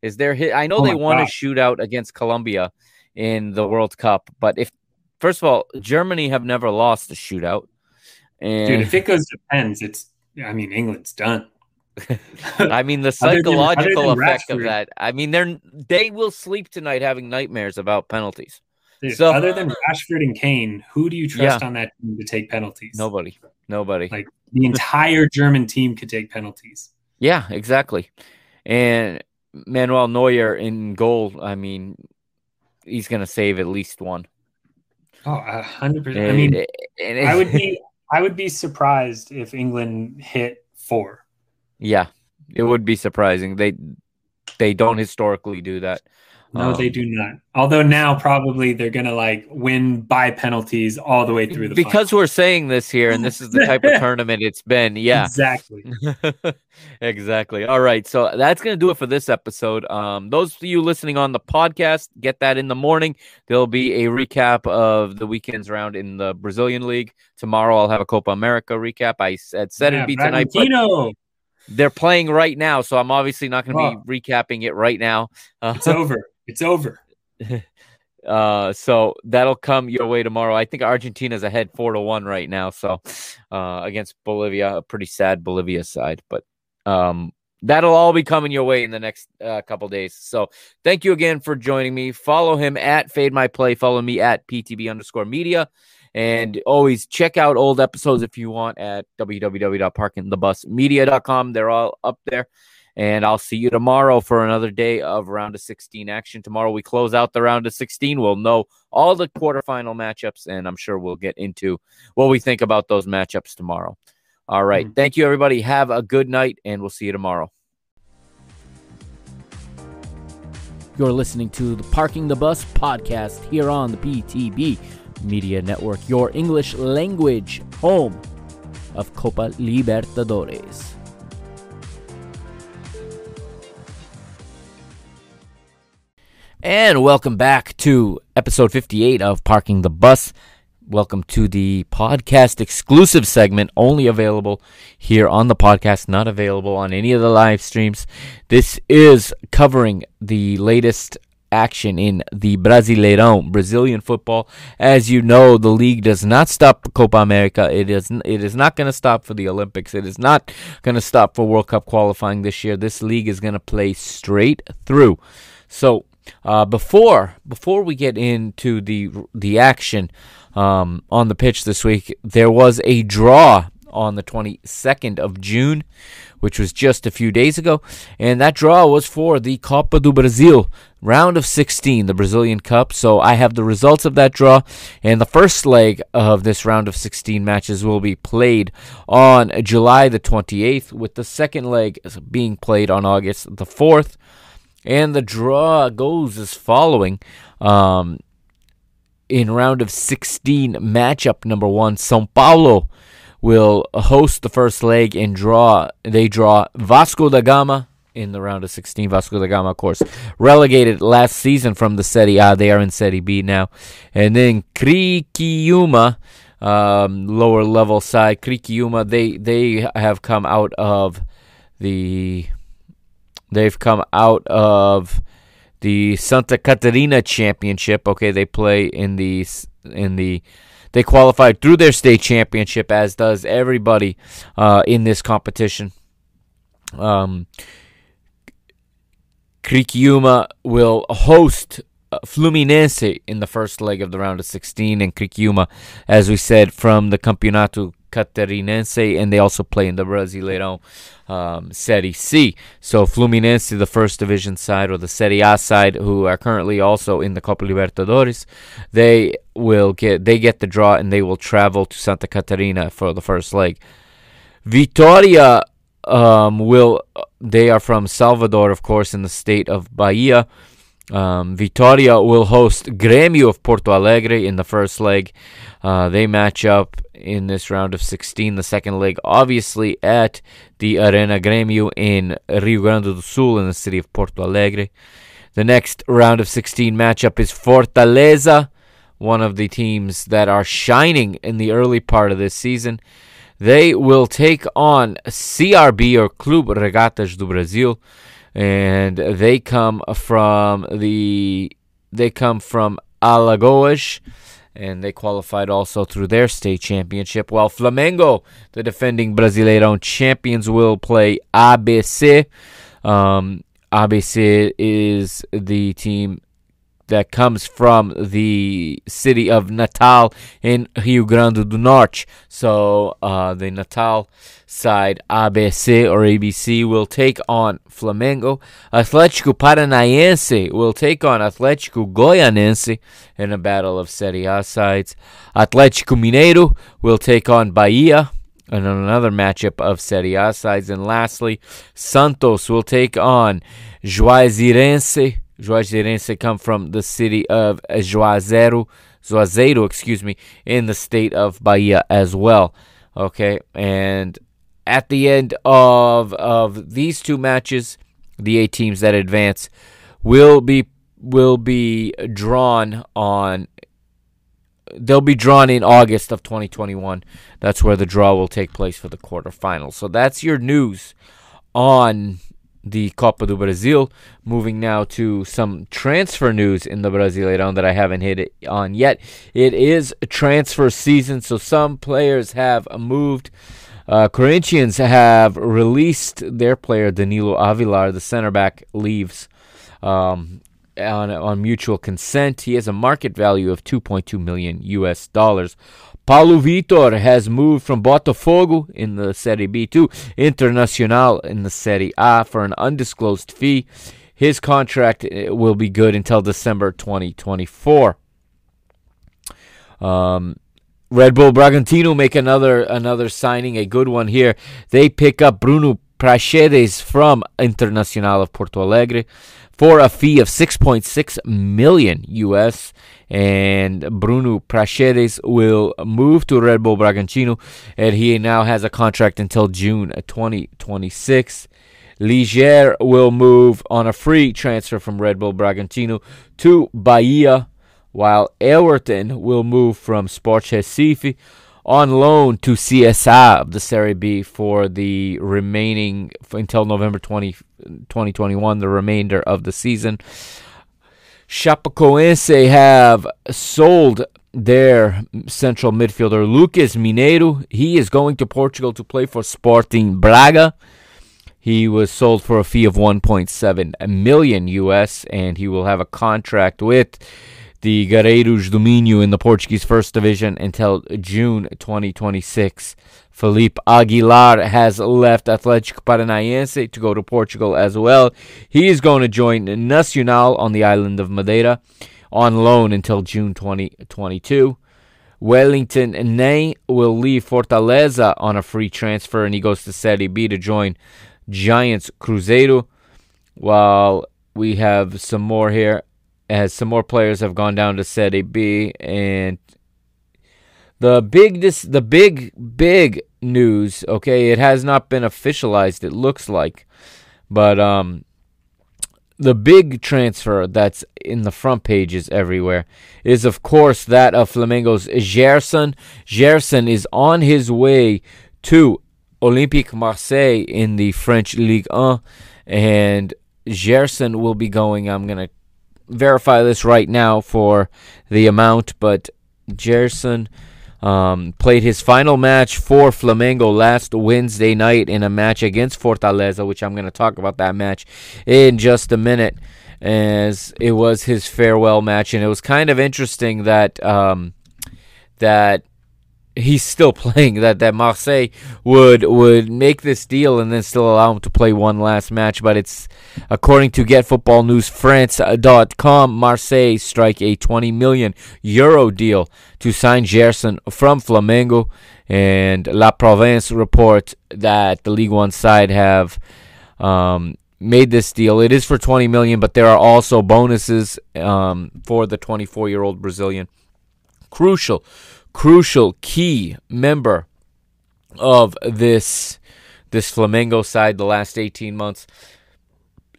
Is there hit? I know oh they won God. a shootout against Colombia in the World Cup, but if first of all, Germany have never lost a shootout. And Dude, if it goes to pens, it's I mean England's done. I mean the psychological than, effect Rashford, of that. I mean they're they will sleep tonight having nightmares about penalties. Dude, so other than Rashford and Kane, who do you trust yeah, on that team to take penalties? Nobody. Nobody. Like the entire German team could take penalties. Yeah, exactly. And Manuel Neuer in goal, I mean, he's going to save at least one. Oh, 100%. I mean, I would be I would be surprised if England hit four. Yeah, it would be surprising. They they don't historically do that. No, um, they do not. Although now probably they're gonna like win by penalties all the way through the because we're saying this here, and this is the type of tournament it's been. Yeah, exactly, exactly. All right, so that's gonna do it for this episode. Um, those of you listening on the podcast, get that in the morning. There'll be a recap of the weekend's round in the Brazilian League tomorrow. I'll have a Copa America recap. I said said yeah, it'd be tonight. But they're playing right now, so I'm obviously not going to oh. be recapping it right now. Uh, it's over. It's over. uh, so that'll come your way tomorrow. I think Argentina's ahead four to one right now. So uh, against Bolivia, a pretty sad Bolivia side, but um, that'll all be coming your way in the next uh, couple days. So thank you again for joining me. Follow him at Fade My Play. Follow me at PTB underscore media. And always check out old episodes if you want at www.parkingthebusmedia.com. They're all up there. And I'll see you tomorrow for another day of round of 16 action. Tomorrow we close out the round of 16. We'll know all the quarterfinal matchups, and I'm sure we'll get into what we think about those matchups tomorrow. All right. mm-hmm. Thank you, everybody. Have a good night, and we'll see you tomorrow. You're listening to the Parking the Bus podcast here on the PTB Media Network, your English language home of Copa Libertadores. And welcome back to episode 58 of Parking the Bus. Welcome to the podcast exclusive segment, only available here on the podcast, not available on any of the live streams. This is covering the latest action in the Brasileirão, Brazilian football. As you know, the league does not stop Copa America. It is it is not going to stop for the Olympics. It is not going to stop for World Cup qualifying this year. This league is going to play straight through. So uh, before before we get into the the action um, on the pitch this week, there was a draw on the 22nd of June, which was just a few days ago, and that draw was for the Copa do Brasil round of 16, the Brazilian Cup. So I have the results of that draw, and the first leg of this round of 16 matches will be played on July the 28th, with the second leg being played on August the 4th. And the draw goes as following. Um, in round of 16 matchup number one, São Paulo will host the first leg and draw. They draw Vasco da Gama in the round of 16. Vasco da Gama, of course, relegated last season from the Serie A. They are in Serie B now. And then Criciúma, um, lower level side, Criciúma, they, they have come out of the They've come out of the Santa Catarina Championship. Okay, they play in the in the they qualified through their state championship, as does everybody uh, in this competition. Um, Criciúma will host uh, Fluminense in the first leg of the round of 16, and Criciúma, as we said, from the Campeonato Catarinense, and they also play in the Brasileirão um, Serie C. So Fluminense, the first division side, or the Serie A side, who are currently also in the Copa Libertadores, they will get they get the draw, and they will travel to Santa Catarina for the first leg. Vitoria um, will they are from Salvador, of course, in the state of Bahia. Um, Vitoria will host Grêmio of Porto Alegre in the first leg. Uh, they match up in this round of 16, the second leg, obviously at the Arena Grêmio in Rio Grande do Sul in the city of Porto Alegre. The next round of 16 matchup is Fortaleza, one of the teams that are shining in the early part of this season. They will take on CRB or Clube Regatas do Brasil, and they come from the they come from Alagoas and they qualified also through their state championship. While Flamengo, the defending Brasileirão champions, will play ABC. Um, ABC is the team that comes from the city of Natal in Rio Grande do Norte. So uh, the Natal side, ABC or ABC, will take on Flamengo. Atlético Paranaense will take on Atlético Goianense in a battle of Serie A sides. Atlético Mineiro will take on Bahia in another matchup of Serie A sides. And lastly, Santos will take on Juazeirense Juazeirense come from the city of Juazeiro, Juazeiro, excuse me, in the state of Bahia as well. Okay, and at the end of of these two matches, the eight teams that advance will be will be drawn on they'll be drawn in August of 2021. That's where the draw will take place for the quarterfinals. So that's your news on the Copa do Brasil. Moving now to some transfer news in the Brasileirão that I haven't hit it on yet. It is transfer season, so some players have moved. Uh, Corinthians have released their player Danilo Avelar, the center back, leaves um, on on mutual consent. He has a market value of 2.2 million US dollars. Paulo Vitor has moved from Botafogo in the Serie B to Internacional in the Serie A for an undisclosed fee. His contract eh, will be good until December 2024. Um, Red Bull Bragantino make another another signing, a good one here. They pick up Bruno Praxedes from Internacional of Porto Alegre for a fee of 6.6 million US and Bruno Praxedes will move to Red Bull Bragantino and he now has a contract until June 2026. Liger will move on a free transfer from Red Bull Bragantino to Bahia while Everton will move from Sport Recife on loan to CSA of the Serie B for the remaining until November 20, 2021, the remainder of the season. Chapecoense have sold their central midfielder Lucas Mineiro. He is going to Portugal to play for Sporting Braga. He was sold for a fee of 1.7 million US and he will have a contract with the Guerreiros do Minho in the Portuguese First Division until June 2026. Felipe Aguilar has left Atlético Paranaense to go to Portugal as well. He is going to join Nacional on the island of Madeira on loan until June 2022. Wellington Nem will leave Fortaleza on a free transfer and he goes to Serie B to join Giants Cruzeiro. While we have some more here as some more players have gone down to Serie B, and the big the big big news. Okay, it has not been officialized. It looks like, but um, the big transfer that's in the front pages everywhere is, of course, that of Flamengo's Gerson. Gerson is on his way to Olympique Marseille in the French Ligue 1, and Gerson will be going. I'm gonna verify this right now for the amount, but Gerson um, played his final match for Flamengo last Wednesday night in a match against Fortaleza, which I'm going to talk about that match in just a minute, as it was his farewell match, and it was kind of interesting that um, that he's still playing that that Marseille would would make this deal and then still allow him to play one last match. But it's according to getfootballnewsfrance.com Marseille strike a 20 million euro deal to sign Gerson from Flamengo. And La Provence report that the League 1 side have um, made this deal. It is for 20 million but there are also bonuses um, for the 24 year old Brazilian. Crucial crucial key member of this this Flamengo side the last 18 months.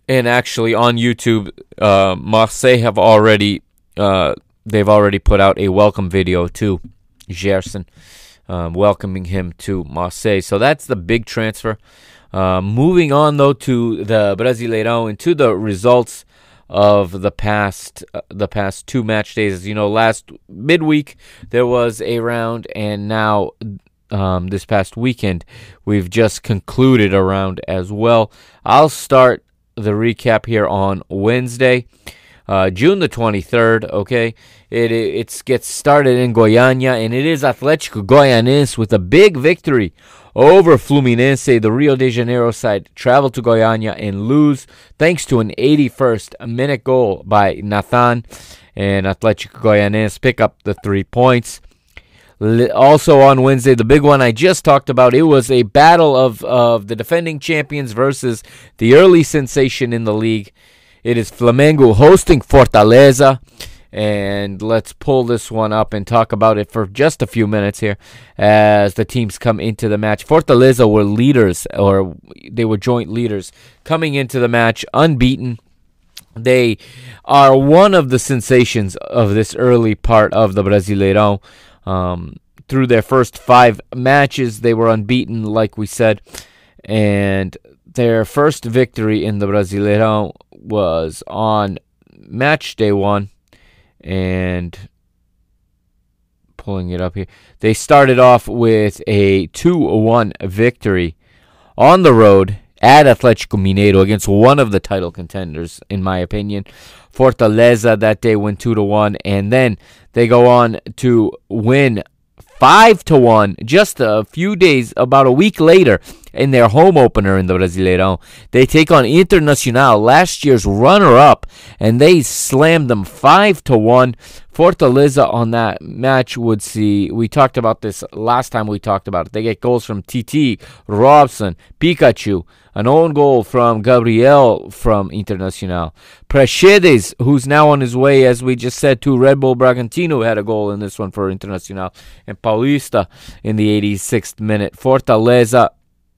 And actually on YouTube, uh, Marseille have already uh, they've already put out a welcome video to Gerson, um, welcoming him to Marseille. So that's the big transfer. Uh, moving on though to the Brasileirão and to the results of the past uh, the past two match days. As you know, last midweek there was a round, and now um, this past weekend we've just concluded a round as well. I'll start the recap here on Wednesday. Uh, June the 23rd, okay? It, it gets started in Goiânia, and it is Atlético Goianense with a big victory over Fluminense. The Rio de Janeiro side travel to Goiânia and lose thanks to an 81st minute goal by Nathan. And Atlético Goianense pick up the three points. Also on Wednesday, the big one I just talked about, it was a battle of, of the defending champions versus the early sensation in the league. It is Flamengo hosting Fortaleza. And let's pull this one up and talk about it for just a few minutes here as the teams come into the match. Fortaleza were leaders, or they were joint leaders, coming into the match unbeaten. They are one of the sensations of this early part of the Brasileirão. Um, through their first five matches, they were unbeaten, like we said. And their first victory in the Brasileirão was on match day one and pulling it up here. They started off with a 2-1 victory on the road at Atlético Mineiro against one of the title contenders in my opinion. Fortaleza that day went 2 to 1 and then they go on to win 5 to 1 just a few days about a week later in their home opener in the Brasileirão. They take on Internacional, last year's runner-up, and they slammed them 5 to 1. Fortaleza on that match would see we talked about this last time we talked about it. They get goals from TT, Robson, Pikachu, an own goal from Gabriel from Internacional. Praxedes, who's now on his way, as we just said, to Red Bull Bragantino, had a goal in this one for Internacional. And Paulista in the 86th minute. Fortaleza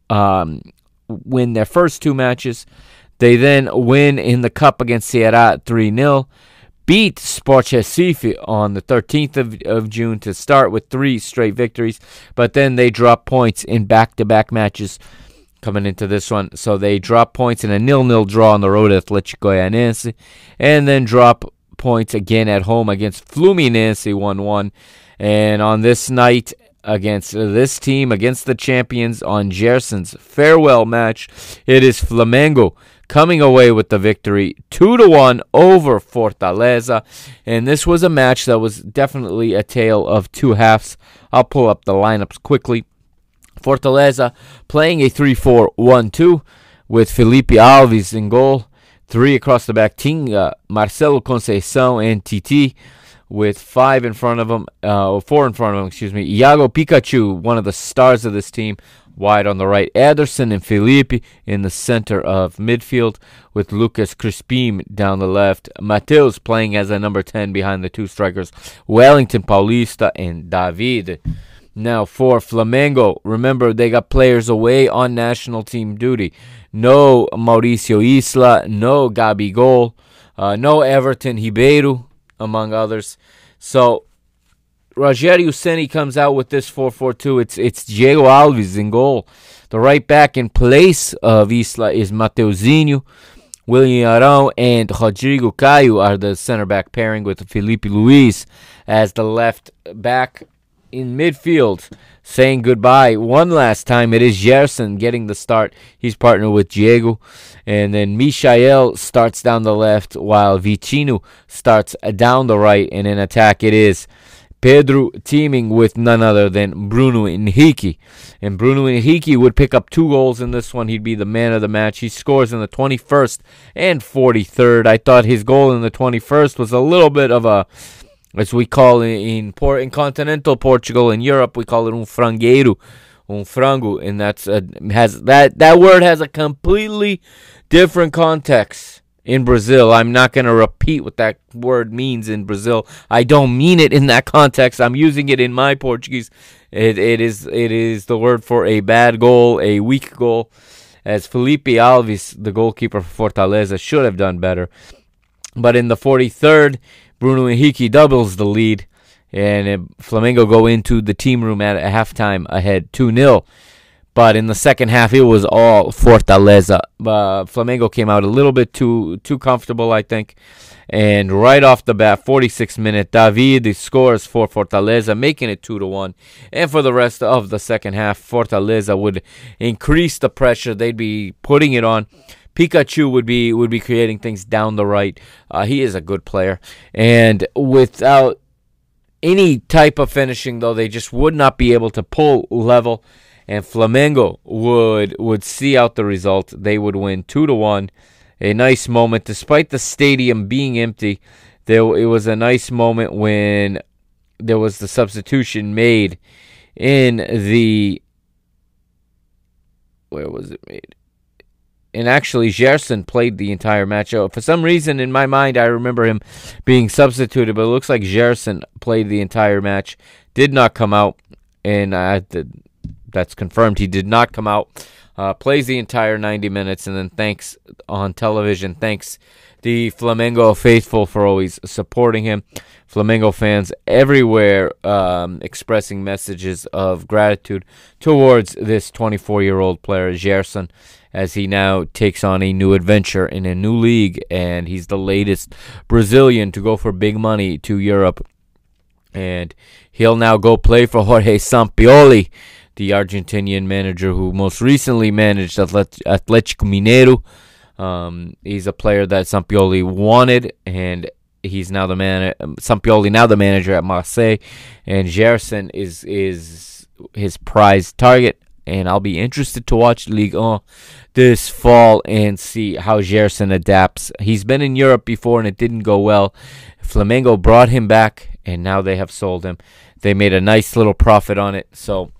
um, win their first two matches. They then win in the Cup against Ceará 3 0. Beat Sport Recife on the 13th of, of June to start with three straight victories, but then they drop points in back to back matches coming into this one. So they drop points in a nil nil draw on the road at Atlético Goianiense, and then drop points again at home against Fluminense 1 1. And on this night, against this team, against the champions on Gerson's farewell match. It is Flamengo coming away with the victory 2 to 1 over Fortaleza. And this was a match that was definitely a tale of two halves. I'll pull up the lineups quickly. Fortaleza playing a 3 4 1 2 with Felipe Alves in goal. Three across the back, Tinga, uh, Marcelo Conceição, and TT with five in front of him, uh, four in front of him, excuse me. Iago Pikachu, one of the stars of this team, wide on the right. Ederson and Felipe in the center of midfield, with Lucas Crispim down the left. Mateus playing as a number 10 behind the two strikers, Wellington Paulista and David. Now for Flamengo, remember they got players away on national team duty. No Mauricio Isla, no Gabigol, uh, no Everton Ribeiro, among others. So Rogério Ceni comes out with this 4-4-2. It's it's Diego Alves in goal. The right back in place of Isla is Matheuzinho. Willian Arão and Rodrigo Caio are the center back pairing with Felipe Luis as the left back in midfield saying goodbye one last time. It is Gerson getting the start. He's partnered with Diego. And then Michael starts down the left while Vitinho starts down the right. And in attack, it is Pedro teaming with none other than Bruno Henrique. And Bruno Henrique would pick up two goals in this one. He'd be the man of the match. He scores in the 21st and 43rd. I thought his goal in the 21st was a little bit of a as we call it in Port in continental Portugal in Europe, we call it un frangueiro, un frango, and that's a, has that that word has a completely different context in Brazil. I'm not going to repeat what that word means in Brazil. I don't mean it in that context. I'm using it in my Portuguese. It, it is it is the word for a bad goal, a weak goal. As Felipe Alves, the goalkeeper for Fortaleza, should have done better. But in the 43rd, Bruno Henrique doubles the lead, and Flamengo go into the team room at halftime ahead 2 0. But in the second half, it was all Fortaleza. Uh, Flamengo came out a little bit too too comfortable, I think. And right off the bat, 46 minute, David scores for Fortaleza, making it 2 to 1. And for the rest of the second half, Fortaleza would increase the pressure. They'd be putting it on. Pikachu would be would be creating things down the right. Uh, he is a good player, and without any type of finishing, though, they just would not be able to pull level. And Flamengo would would see out the result. They would win two to one. A nice moment, despite the stadium being empty. There, it was a nice moment when there was the substitution made in the where was it made? And actually Gerson played the entire match. For some reason, in my mind, I remember him being substituted, but it looks like Gerson played the entire match. Did not come out, and that's confirmed. He did not come out. Uh, plays the entire 90 minutes, and then thanks on television. Thanks the Flamengo faithful for always supporting him. Flamengo fans everywhere um, expressing messages of gratitude towards this 24 year old player, Gerson, as he now takes on a new adventure in a new league. And he's the latest Brazilian to go for big money to Europe. And he'll now go play for Jorge Sampaoli, the Argentinian manager who most recently managed Atletico Mineiro um, he's a player that Sampaoli wanted, and he's now the man. Sampaoli now the manager at Marseille, and Gerson is is his prize target. And I'll be interested to watch Ligue 1 this fall and see how Gerson adapts. He's been in Europe before and it didn't go well. Flamengo brought him back, and now they have sold him. They made a nice little profit on it. So,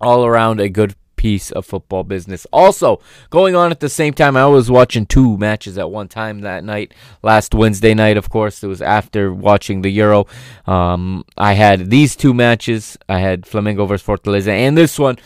all around, a good piece of football business. Also, going on at the same time, I was watching two matches at one time that night. Last Wednesday night, of course, it was after watching the Euro. Um, I had these two matches. I had Flamengo versus Fortaleza, and this one.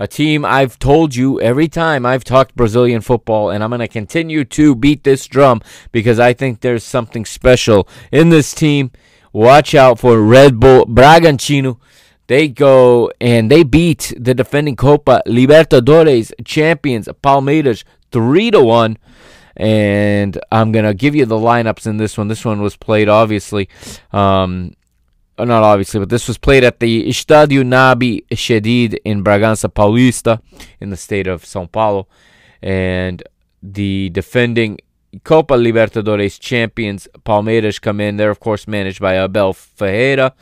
A team I've told you every time I've talked Brazilian football, and I'm going to continue to beat this drum because I think there's something special in this team. Watch out for Red Bull Bragantino. They go and they beat the defending Copa Libertadores champions Palmeiras 3 to 1. And I'm to give you the lineups in this one. This one was played obviously um, Oh, not obviously, but this was played at the Estádio Nabi Chedid in Bragança Paulista in the state of São Paulo. And the defending Copa Libertadores champions Palmeiras come in. They're, of course, managed by Abel Ferreira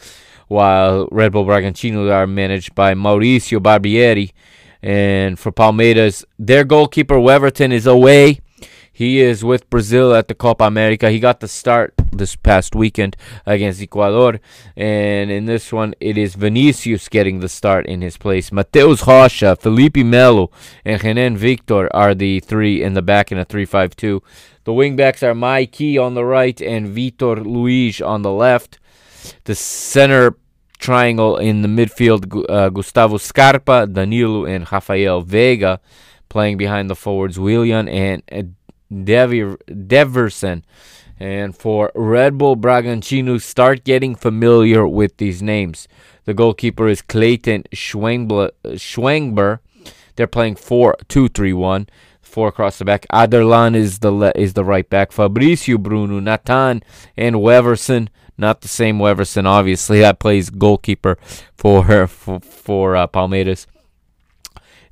while Red Bull Bragantino are managed by Mauricio Barbieri. And for Palmeiras, their goalkeeper Weverton is away. He is with Brazil at the Copa America. He got the start this past weekend against Ecuador. And in this one, it is Vinicius getting the start in his place. Mateus Rocha, Felipe Melo, and Renan Victor are the three in the back in a 3 5 2. The wingbacks are Mayke on the right and Vitor Luiz on the left. The center triangle in the midfield, uh, Gustavo Scarpa, Danilo, and Raphael Veiga playing behind the forwards, Willian and Deyverson. And for Red Bull Bragantino, start getting familiar with these names. The goalkeeper is Cleiton Schwengber. They're playing 4 2 3 1. Four across the back. Aderlan is the le- is the right back. Fabricio Bruno, Natan, and Weverson not the same Weverson, obviously. That plays goalkeeper for for, for uh, Palmeiras.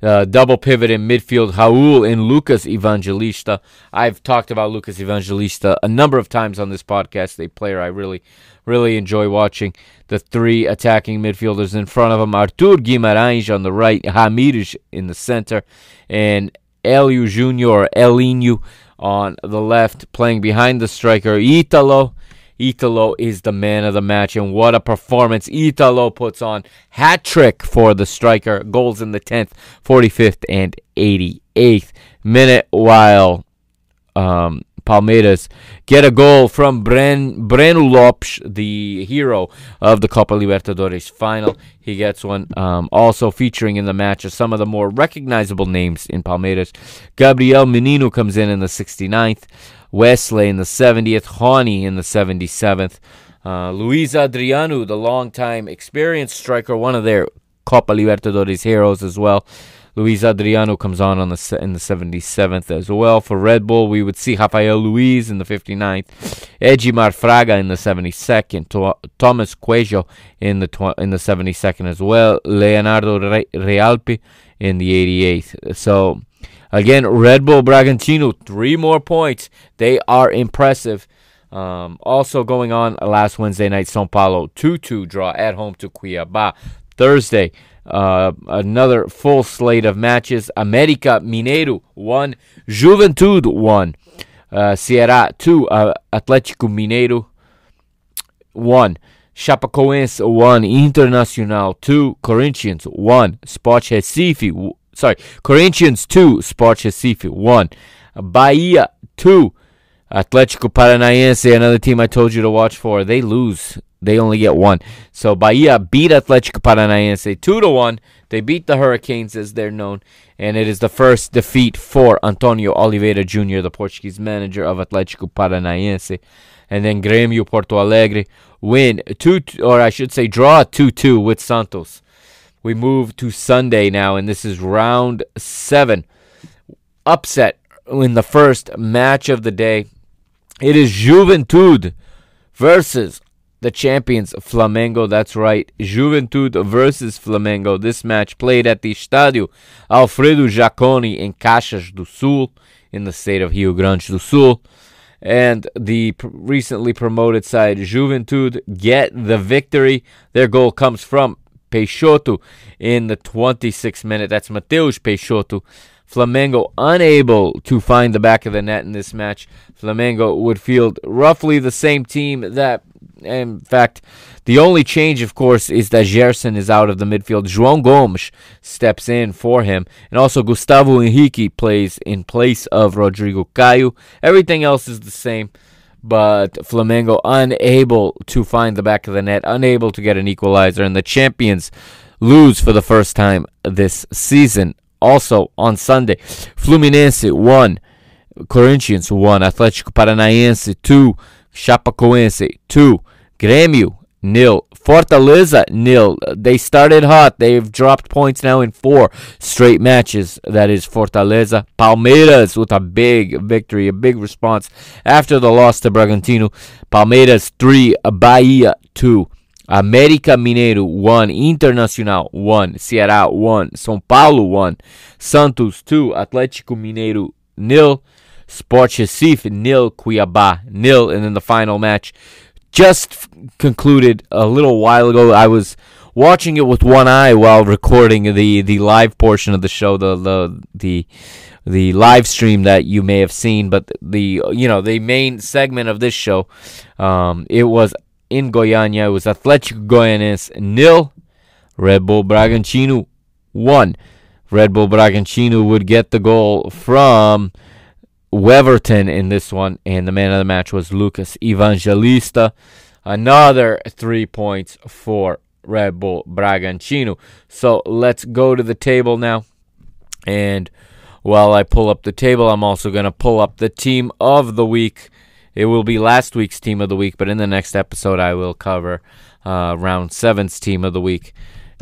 Uh, double pivot in midfield, Raul and Lucas Evangelista. I've talked about Lucas Evangelista a number of times on this podcast. A player I really, really enjoy watching. The three attacking midfielders in front of him Artur Guimarães on the right, Ramires in the center, and Elio Junior Elinho on the left, playing behind the striker Ytalo Ytalo is the man of the match, and what a performance Ytalo puts on. Hat trick for the striker. Goals in the 10th, 45th, and 88th minute, while um, Palmeiras get a goal from Bren, Breno Lopes, the hero of the Copa Libertadores final. He gets one. Um, also featuring in the match are some of the more recognizable names in Palmeiras. Gabriel Menino comes in in the 69th. Wesley in the 70th, Rony in the 77th. Uh, Luiz Adriano, the longtime experienced striker, one of their Copa Libertadores heroes as well. Luiz Adriano comes on, on the in the 77th as well. For Red Bull, we would see Rafael Luiz in the 59th, Edgimar Fraga in the 72nd, to- Tomás Cuello in the tw- in the 72nd as well, Leonardo Re- Realpe in the 88th. So Again, Red Bull Bragantino, three more points. They are impressive. Um, also going on last Wednesday night, São Paulo 2 2 draw at home to Cuiabá. Thursday, uh, another full slate of matches. América Mineiro 1, Juventude 1, uh, Ceará 2, uh, Atlético Mineiro 1. Chapecoense 1, Internacional 2, Corinthians 1, Sport Recife sorry, Corinthians 2, Sport Recife 1. Bahia 2, Atlético Paranaense, another team I told you to watch for. They lose. They only get one. So Bahia beat Atlético Paranaense 2 to 1. They beat the Hurricanes as they're known, and it is the first defeat for Antonio Oliveira Jr., the Portuguese manager of Atlético Paranaense. And then Grêmio Porto Alegre win 2 or I should say draw 2-2 with Santos. We move to Sunday now and this is round 7. Upset in the first match of the day. It is Juventude versus the champions Flamengo. That's right, Juventude versus Flamengo. This match played at the Estádio Alfredo Jaconi in Caxias do Sul in the state of Rio Grande do Sul. And the pr- recently promoted side Juventude get the victory. Their goal comes from Peixoto in the 26th minute. That's Mateus Peixoto. Flamengo unable to find the back of the net in this match. Flamengo would field roughly the same team that in fact, the only change, of course, is that Gerson is out of the midfield. João Gomes steps in for him. And also Gustavo Henrique plays in place of Rodrigo Caio. Everything else is the same. But Flamengo unable to find the back of the net, unable to get an equalizer. And the champions lose for the first time this season. Also on Sunday, Fluminense 1, Corinthians 1, Atlético Paranaense 2, Chapecoense 2, Grêmio nil, Fortaleza nil. They started hot. They've dropped points now in four straight matches. That is Fortaleza. Palmeiras with a big victory, a big response after the loss to Bragantino. Palmeiras 3, Bahia 2. América Mineiro 1, Internacional 1, Ceará 1, São Paulo 1, Santos 2, Atlético Mineiro nil. Sport Recife nil, Cuiabá nil, and then the final match just concluded a little while ago. I was watching it with one eye while recording the the live portion of the show, the the the the live stream that you may have seen, but the you know the main segment of this show, um, it was in Goiânia. It was Atlético Goianense nil, Red Bull Bragantino one. Red Bull Bragantino would get the goal from Weverton in this one, and the man of the match was Lucas Evangelista. Another three points for Red Bull Bragantino. So let's go to the table now. And while I pull up the table, I'm also going to pull up the team of the week. It will be last week's team of the week, but in the next episode, I will cover uh, round seven's team of the week.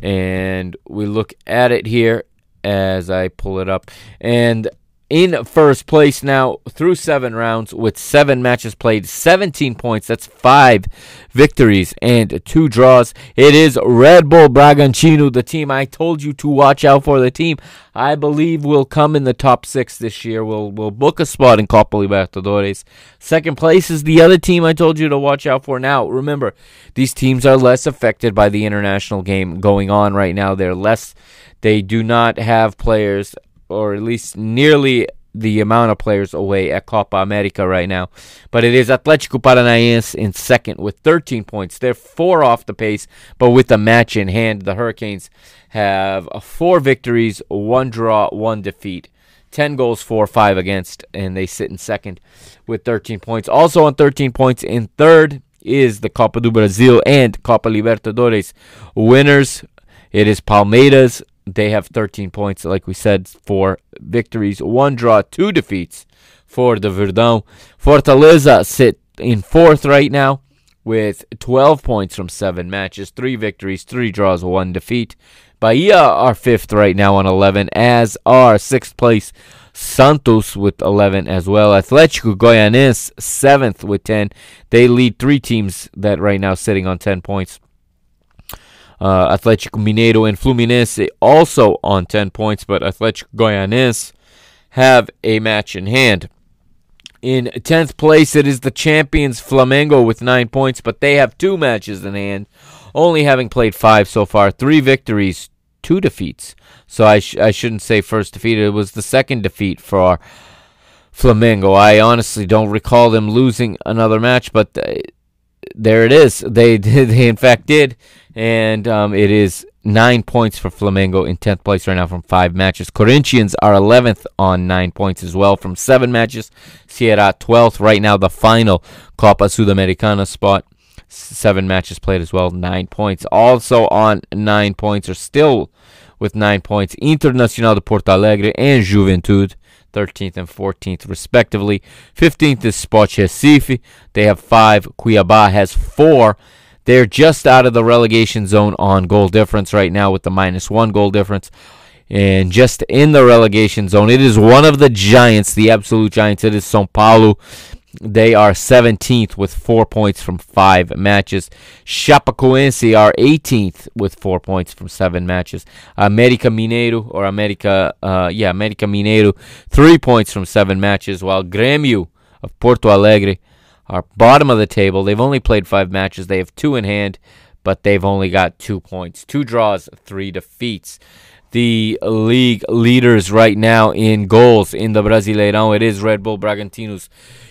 And we look at it here as I pull it up. And in first place now through seven rounds with seven matches played, 17 points. That's five victories and two draws. It is Red Bull Bragantino, the team I told you to watch out for. The team I believe will come in the top six this year. Will will book a spot in Copa Libertadores. Second place is the other team I told you to watch out for. Now remember, these teams are less affected by the international game going on right now. They're less. They do not have players or at least nearly the amount of players away at Copa America right now. But it is Atletico Paranaense in second with 13 points. They're four off the pace, but with the match in hand, the Hurricanes have four victories, one draw, one defeat. 10 goals for, 5 against, and they sit in second with 13 points. Also on 13 points in third is the Copa do Brasil and Copa Libertadores winners. It is Palmeiras they have 13 points, like we said, four victories, one draw, two defeats for the Verdão. Fortaleza sit in fourth right now with 12 points from seven matches, three victories, three draws, one defeat. Bahia are fifth right now on 11, as are sixth place Santos with 11 as well. Atlético Goianense seventh with 10. They lead three teams that right now sitting on 10 points uh, Atlético Mineiro and Fluminense also on 10 points, but Atlético Goianense have a match in hand. In 10th place, it is the champions Flamengo with 9 points, but they have two matches in hand, only having played 5 so far. 3 victories, 2 defeats. So I, sh- I shouldn't say first defeat, it was the second defeat for Flamengo. I honestly don't recall them losing another match, but uh, there it is. They they in fact did, and um, it is nine points for Flamengo in 10th place right now from five matches. Corinthians are 11th on nine points as well from seven matches. Ceará 12th right now, the final Copa Sudamericana spot. Seven matches played as well, nine points. Also on nine points, or still with nine points, Internacional de Porto Alegre and Juventude. 13th and 14th, respectively. 15th is Sport Recife. They have five. Cuiabá has four. They're just out of the relegation zone on goal difference right now with the minus one goal difference. And just in the relegation zone, it is one of the giants, the absolute giants. It is Sao Paulo. They are 17th with four points from five matches. Chapecoense are 18th with four points from seven matches. America Mineiro, or America, uh, yeah, America Mineiro, three points from seven matches, while Grêmio of Porto Alegre are bottom of the table. They've only played five matches. They have two in hand, but they've only got two points, two draws, three defeats. The league leaders right now in goals in the Brasileirão, it is Red Bull Bragantino's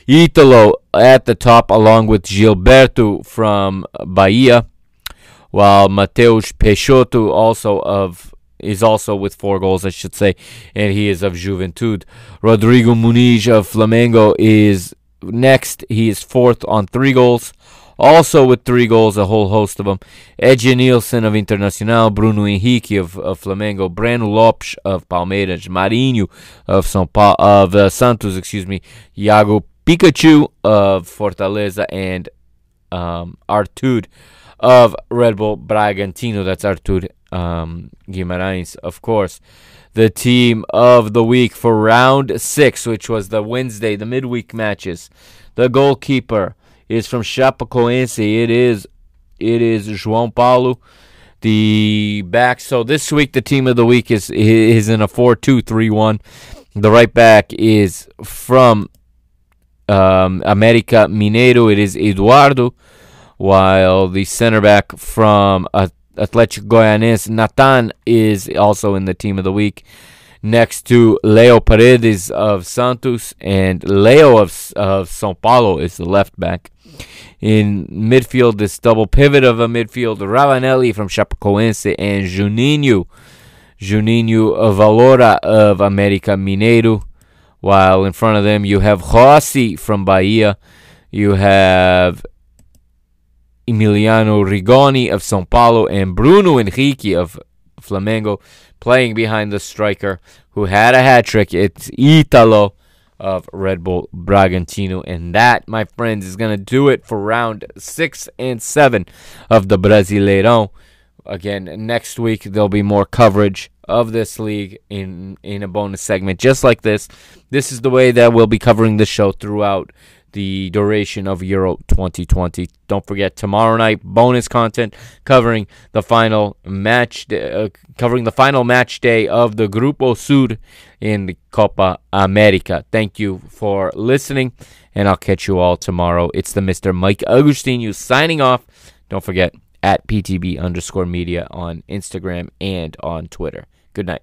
Ytalo at the top, along with Gilberto from Bahia, while Mateus Peixoto also of is also with four goals, I should say, and he is of Juventude. Rodrigo Muniz of Flamengo is next. He is fourth on three goals. Also with three goals, a whole host of them. Edenilson of Internacional, Bruno Henrique of, of Flamengo, Breno Lopes of Palmeiras, Marinho of São of uh, Santos, excuse me, Iago Pikachu of Fortaleza, and um, Artur of Red Bull Bragantino. That's Artur um, Guimarães, of course. The team of the week for round six, which was the Wednesday, the midweek matches. The goalkeeper is from Chapecoense. It is it is João Paulo. The back. So this week, the team of the week is is in a four-two-three-one. The right back is from um, America Mineiro. It is Eduardo, while the center back from uh, Athletic Goianiense Nathan is also in the team of the week. Next to Leo Paredes of Santos and Leo of, of Sao Paulo is the left back. In midfield, this double pivot of a midfield, Ravanelli from Chapecoense and Juninho, Juninho Valoura of America Mineiro. While in front of them, you have Rossi from Bahia. You have Emiliano Rigoni of Sao Paulo and Bruno Henrique of Flamengo playing behind the striker who had a hat trick. It's Ytalo of Red Bull Bragantino. And that, my friends, is going to do it for round six and seven of the Brasileirão. Again, next week there'll be more coverage of this league in in a bonus segment just like this. This is the way that we'll be covering the show throughout the duration of Euro 2020. Don't forget tomorrow night bonus content covering the final match, uh, covering the final match day of the Grupo Sur in the Copa America. Thank you for listening, and I'll catch you all tomorrow. It's the Mr. Mike Agustinu signing off. Don't forget at PTB underscore media on Instagram and on Twitter. Good night.